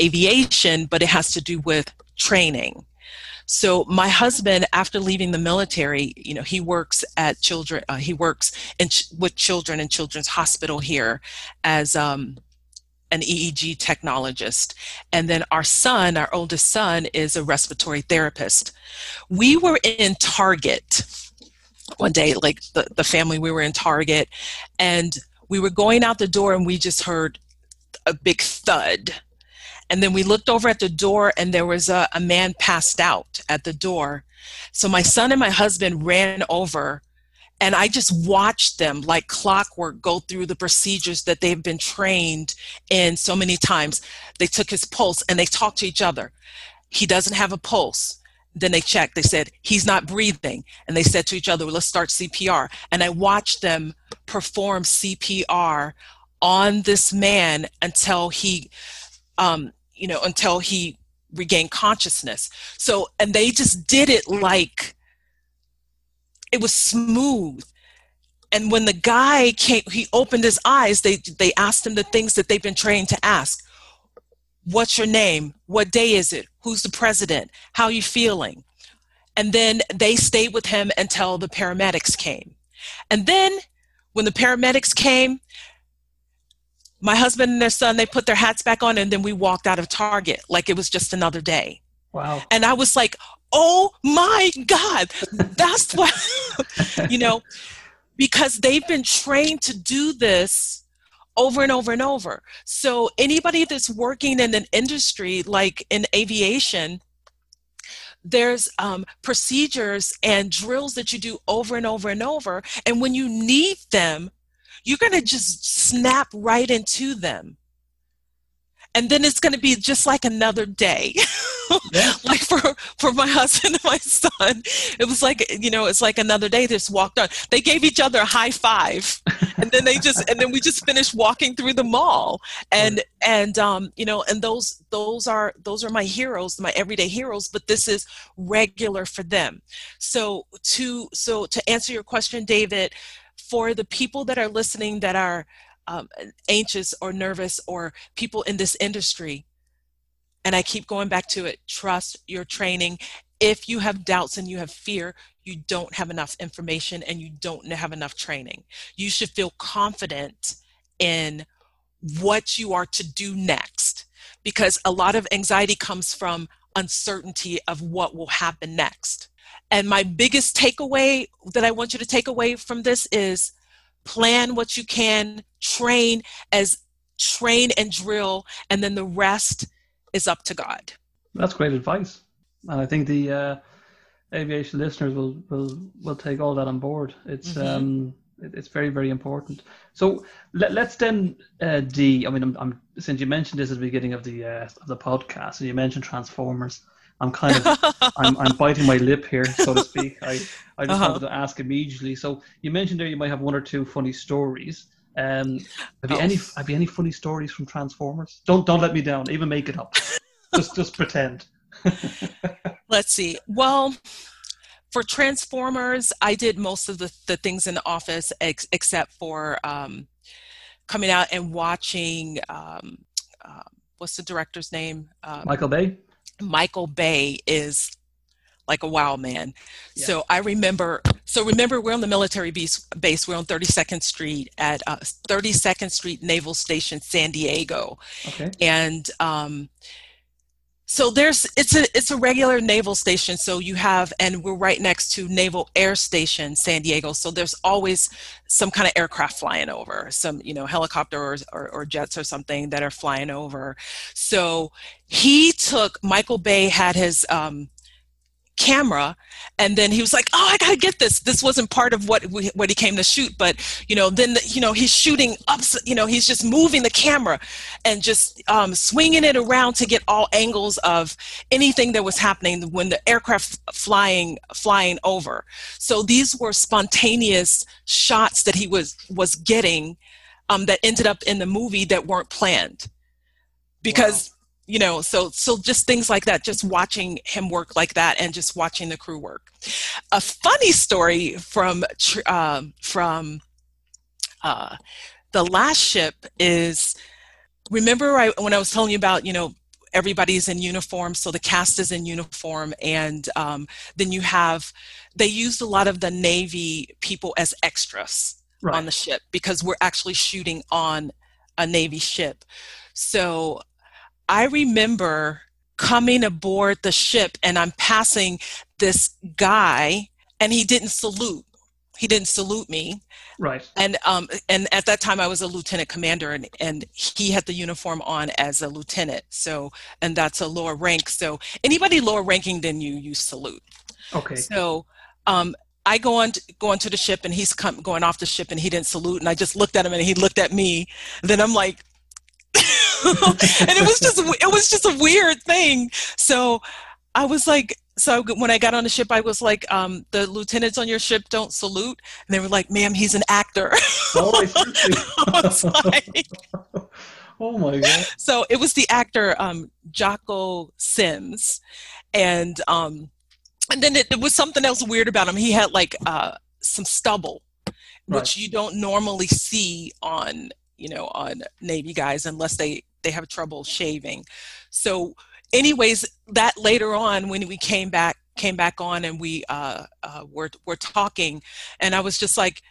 aviation, but it has to do with training. So my husband, after leaving the military, you know, he works at children. Uh, he works in, with children in Children's Hospital here as um, an EEG technologist. And then our son, our oldest son, is a respiratory therapist. We were in Target one day, like the, the family, we were in Target, and we were going out the door and we just heard a big thud. And then we looked over at the door and there was a, a man passed out at the door. So my son and my husband ran over and I just watched them like clockwork go through the procedures that they've been trained in so many times. They took his pulse and they talked to each other. He doesn't have a pulse. Then they checked. They said, he's not breathing. And they said to each other, well, let's start CPR. And I watched them perform CPR on this man until he, um, you know, until he regained consciousness. So, and they just did it like, it was smooth. And when the guy came he opened his eyes they they asked him the things that they've been trained to ask. What's your name? What day is it? Who's the president? How are you feeling? And then they stayed with him until the paramedics came. And then when the paramedics came my husband and their son they put their hats back on and then we walked out of target like it was just another day. Wow. And i was like oh my God, that's what, you know. because they've been trained to do this over and over and over. So anybody that's working in an industry like in aviation, there's um, procedures and drills that you do over and over and over. And when you need them, you're going to just snap right into them and then it's going to be just like another day. [laughs] Yeah. like for for my husband and my son it was like you know it's like another day they just walked on. They gave each other a high five and then they just and then we just finished walking through the mall. And and um you know and those those are those are my heroes my everyday heroes but this is regular for them. So to so to answer your question david for the people that are listening that are um, anxious or nervous or people in this industry. And I keep going back to it trust your training. If you have doubts and you have fear, you don't have enough information and you don't have enough training. You should feel confident in what you are to do next because a lot of anxiety comes from uncertainty of what will happen next. And my biggest takeaway that I want you to take away from this is plan what you can, train as train and drill, and then the rest is up to God. That's great advice. And I think the uh, aviation listeners will, will, will take all that on board. It's, mm-hmm. um, it's very, very important. So let, us then, uh, D, I mean, I'm, I'm, since you mentioned this at the beginning of the, uh, of the podcast, and you mentioned Transformers, I'm kind of I'm, I'm biting my lip here, so to [laughs] speak. I, I just uh-huh. wanted to ask immediately. So you mentioned there you might have one or two funny stories. Um, have you oh. any have you any funny stories from Transformers? Don't don't let me down. Even make it up. just just pretend. [laughs] Let's see. Well, for Transformers, I did most of the, the things in the office ex- except for um, coming out and watching. Um, uh, what's the director's name? Um, Michael Bay. Michael Bay is like a wow man. Yeah. So I remember, so remember we're on the military base, base we're on 32nd Street at uh, 32nd Street Naval Station, San Diego. Okay. And um, so there's it's a it's a regular naval station. So you have and we're right next to naval air station san diego. So there's always some kind of aircraft flying over some you know helicopters or, or, or jets or something that are flying over. So he took michael bay had his um, camera and then he was like oh i gotta get this. This wasn't part of what we, what he came to shoot but you know then the, you know he's shooting up you know he's just moving the camera and just um, swinging it around to get all angles of anything that was happening when the aircraft flying flying over. So these were spontaneous shots that he was was getting um, that ended up in the movie that weren't planned. Because wow you know so so just things like that just watching him work like that and just watching the crew work a funny story from uh, from uh, the last ship is remember I, when i was telling you about you know everybody's in uniform so the cast is in uniform and um, then you have they used a lot of the navy people as extras right. on the ship because we're actually shooting on a navy ship so I remember coming aboard the ship and I'm passing this guy and he didn't salute. He didn't salute me. Right. And um and at that time I was a lieutenant commander and and he had the uniform on as a lieutenant. So and that's a lower rank. So anybody lower ranking than you you salute. Okay. So um I go on to, go onto the ship and he's come, going off the ship and he didn't salute and I just looked at him and he looked at me. Then I'm like, [laughs] and it was just it was just a weird thing. So I was like, so when I got on the ship, I was like, um, the lieutenants on your ship don't salute, and they were like, "Ma'am, he's an actor." [laughs] Oh, I [laughs] like, oh my god! So it was the actor um, Jocko Sims, and um, and then it, it, was something else weird about him. He had like uh, some stubble, right. which you don't normally see on you know on Navy guys unless they they have trouble shaving. So, anyways, that later on when we came back came back on and we uh, uh, were were talking, and I was just like,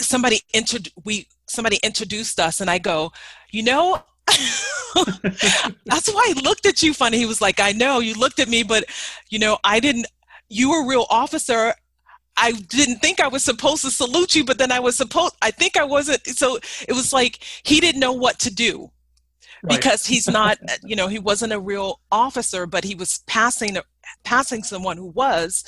somebody entered we somebody introduced us, and I go, you know. [laughs] That's why I looked at you funny. He was like, I know you looked at me, but you know, I didn't, you were a real officer I didn't think I was supposed to salute you, but then I was supposed, I think I wasn't. So it was like he didn't know what to do right. because he's [laughs] not, you know, he wasn't a real officer, but he was passing, passing someone who was.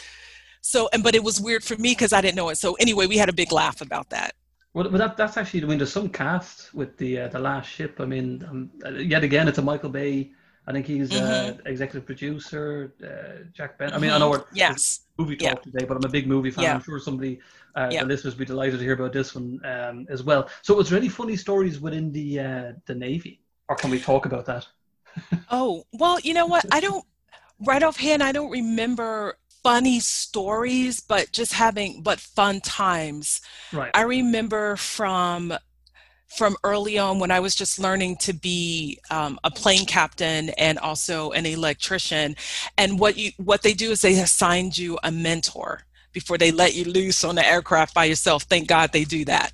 So, and, but it was weird for me because I didn't know it. So anyway, we had a big laugh about that. Well, but that, that's actually, I mean, there's some cast with the uh, the last ship. I mean, um, yet again, it's a Michael Bay I think he's uh, mm-hmm. uh, executive producer, uh, Jack Ben. I mean, mm-hmm. I know we're yes. movie talk yeah. today, but I'm a big movie fan. Yeah. I'm sure somebody, uh, yeah. the listeners, would be delighted to hear about this one um, as well. So, was there any funny stories within the uh, the Navy, or can we talk about that? [laughs] oh well, you know what? I don't right offhand. I don't remember funny stories, but just having but fun times. Right. I remember from from early on when I was just learning to be um, a plane captain and also an electrician. And what you what they do is they assigned you a mentor before they let you loose on the aircraft by yourself. Thank God they do that.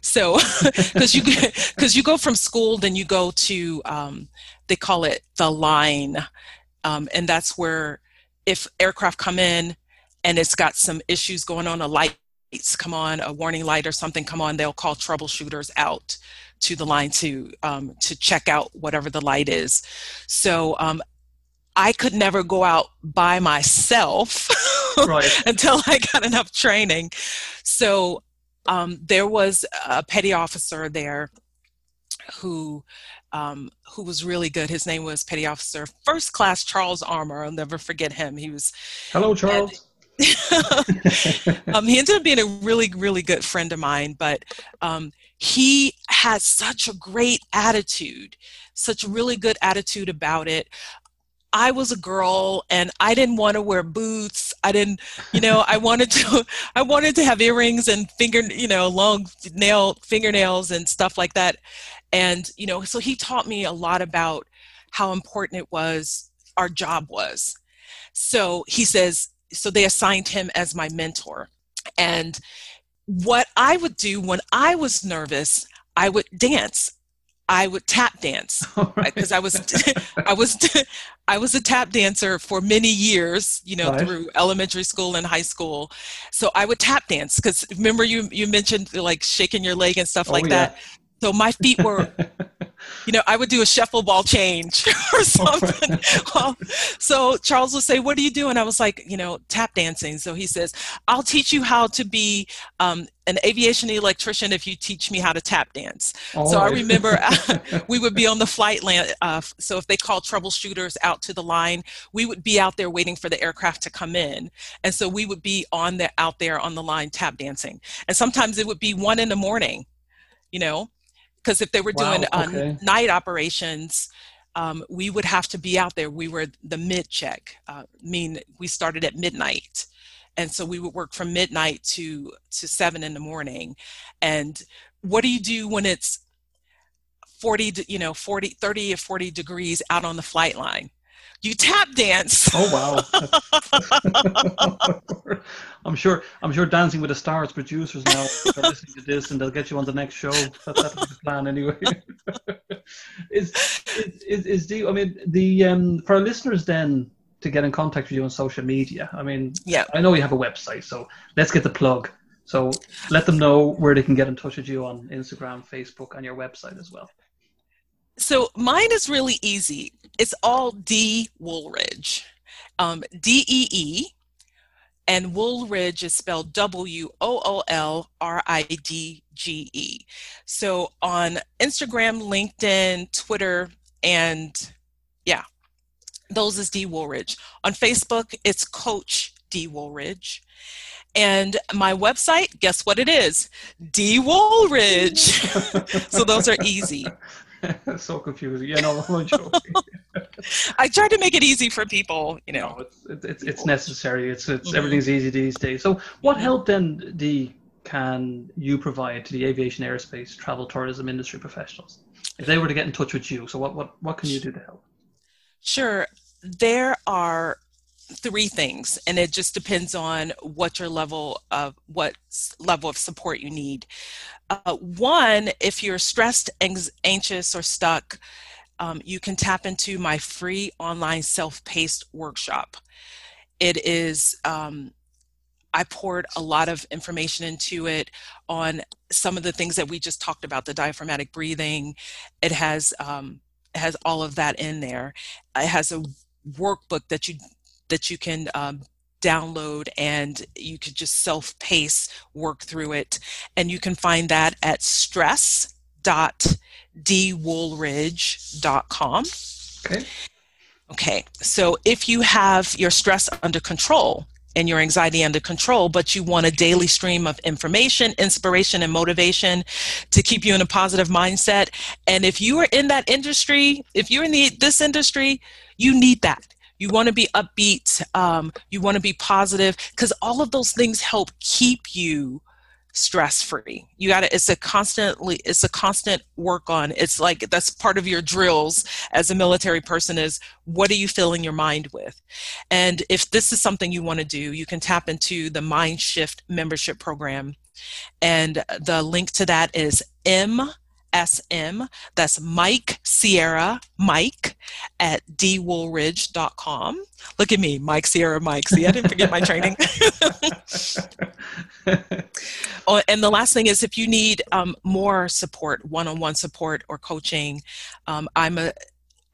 So, [laughs] because you [laughs] because you go from school, then you go to um, they call it the line, um, and that's where if aircraft come in and it's got some issues going on, a light lights come on, a warning light or something come on, they'll call troubleshooters out to the line to um, to check out whatever the light is. So um, I could never go out by myself right. [laughs] until I got enough training. So um, there was a petty officer there who um, who was really good. His name was Petty Officer First Class Charles Armour. I'll never forget him. He was hello, Charles. [laughs] um, he ended up being a really, really good friend of mine, but um, he had such a great attitude, such a really good attitude about it. I was a girl and I didn't want to wear boots. I didn't, you know, I wanted to, [laughs] I wanted to have earrings and finger, you know, long nail fingernails and stuff like that. And, you know, so he taught me a lot about how important it was, our job was. So he says, so they assigned him as my mentor. And what I would do when I was nervous, I would dance. I would tap dance [laughs] because right. I was [laughs] I was [laughs] I was a tap dancer for many years, you know, right. through elementary school and high school. So I would tap dance because remember you you mentioned like shaking your leg and stuff oh, like yeah. that. So my feet were, you know, I would do a shuffle ball change [laughs] or [laughs] something. well, so Charles would say, "What are you doing?" I was like, you know, tap dancing. So he says, "I'll teach you how to be um, an aviation electrician if you teach me how to tap dance." All so right. I remember [laughs] we would be on the flight land. Uh, so if they called troubleshooters out to the line, we would be out there waiting for the aircraft to come in, and so we would be on the out there on the line tap dancing. And sometimes it would be one in the morning, you know because if they were wow, doing uh, night operations um, we would have to be out there. We were the mid check uh, mean we started at midnight. And so we would work from midnight to to seven in the morning. And what do you do when it's 40 you know 40 30 or 40 degrees out on the flight line you tap dance. Oh wow! [laughs] I'm sure. I'm sure Dancing with the Stars producers now are listening to this, and they'll get you on the next show. That, that's the plan, anyway. [laughs] is, is is is the? I mean, the um for our listeners then to get in contact with you on social media. I mean, yeah, I know you have a website, so let's get the plug. So let them know where they can get in touch with you on Instagram, Facebook, and your website as well. So mine is really easy. It's all D Woolridge, um, D E E, and Woolridge is spelled W O O L R I D G E. So on Instagram, LinkedIn, Twitter, and yeah, those is D Woolridge. On Facebook, it's Coach D Woolridge. And my website, guess what it is? D Woolridge. [laughs] so those are easy. [laughs] so confusing. Yeah, no, [laughs] joking. [laughs] I try to make it easy for people, you know. No, it's, it's, it's necessary. It's, it's mm-hmm. everything's easy these days. So, what mm-hmm. help then, the can you provide to the aviation, aerospace, travel, tourism industry professionals if they were to get in touch with you? So, what what what can you do to help? Sure, there are three things and it just depends on what your level of what level of support you need uh, one if you're stressed anxious or stuck um, you can tap into my free online self-paced workshop it is um, I poured a lot of information into it on some of the things that we just talked about, the diaphragmatic breathing. It has um, it has all of that in there. It has a workbook that you that you can um, download and you could just self-pace work through it and you can find that at stress.dwoolridge.com okay okay so if you have your stress under control and your anxiety under control, but you want a daily stream of information, inspiration, and motivation to keep you in a positive mindset. And if you are in that industry, if you're in the, this industry, you need that. You want to be upbeat. Um, you want to be positive because all of those things help keep you stress free. You got to it's a constantly it's a constant work on. It's like that's part of your drills as a military person is what are you filling your mind with? And if this is something you want to do, you can tap into the Mind Shift membership program. And the link to that is M SM. That's Mike Sierra Mike at dwoolridge.com. Look at me, Mike Sierra Mike. See, I didn't forget my training. [laughs] [laughs] oh, and the last thing is if you need um, more support, one-on-one support or coaching, um, I'm a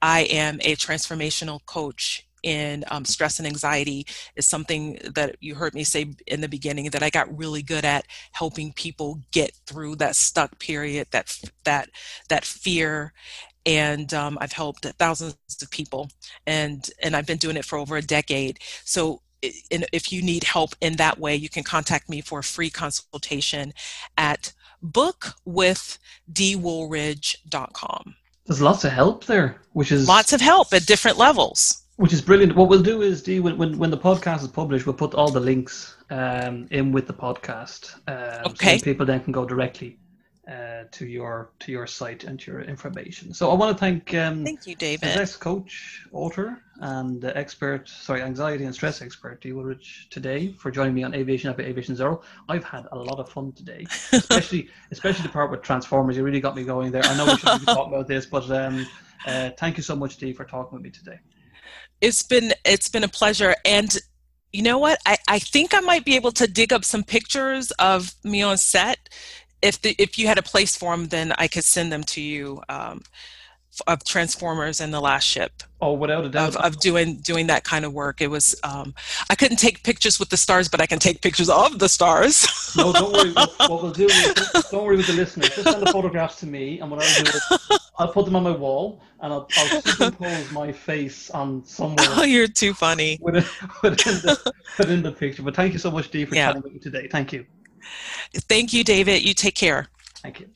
I am a transformational coach in um, stress and anxiety is something that you heard me say in the beginning that I got really good at helping people get through that stuck period, that that that fear, and um, I've helped thousands of people, and and I've been doing it for over a decade. So. if you need help in that way, you can contact me for a free consultation at bookwithdwoolridge.com. There's lots of help there, which is lots of help at different levels which is brilliant. What we'll do is, Dee, when, when, when the podcast is published, we'll put all the links um, in with the podcast. Um, okay. So people then can go directly uh, to your to your site and your information. So I want to thank um, thank you, David, success coach, author, and uh, expert, sorry, anxiety and stress expert, Dee Woolridge, today for joining me on Aviation Up Aviation Zero. I've had a lot of fun today, [laughs] especially especially the part with Transformers. You really got me going there. I know we should be talking about this, but um, uh, thank you so much, Dee, for talking with me today it's been it's been a pleasure and you know what I, I think i might be able to dig up some pictures of me on set if the if you had a place for them then i could send them to you um, of Transformers and the Last Ship. Oh, without a doubt. Of, of doing doing that kind of work, it was. Um, I couldn't take pictures with the stars, but I can take pictures of the stars. [laughs] no, don't worry. What, we'll do is, don't worry with the listeners. Just send the photographs to me, and what I'll do is [laughs] I'll put them on my wall, and I'll, I'll superimpose my face on somewhere. Oh, you're too funny. Within, [laughs] within, the, within the picture. But thank you so much, Dee, for yeah. chatting with me today. Thank you. Thank you, David. You take care. Thank you.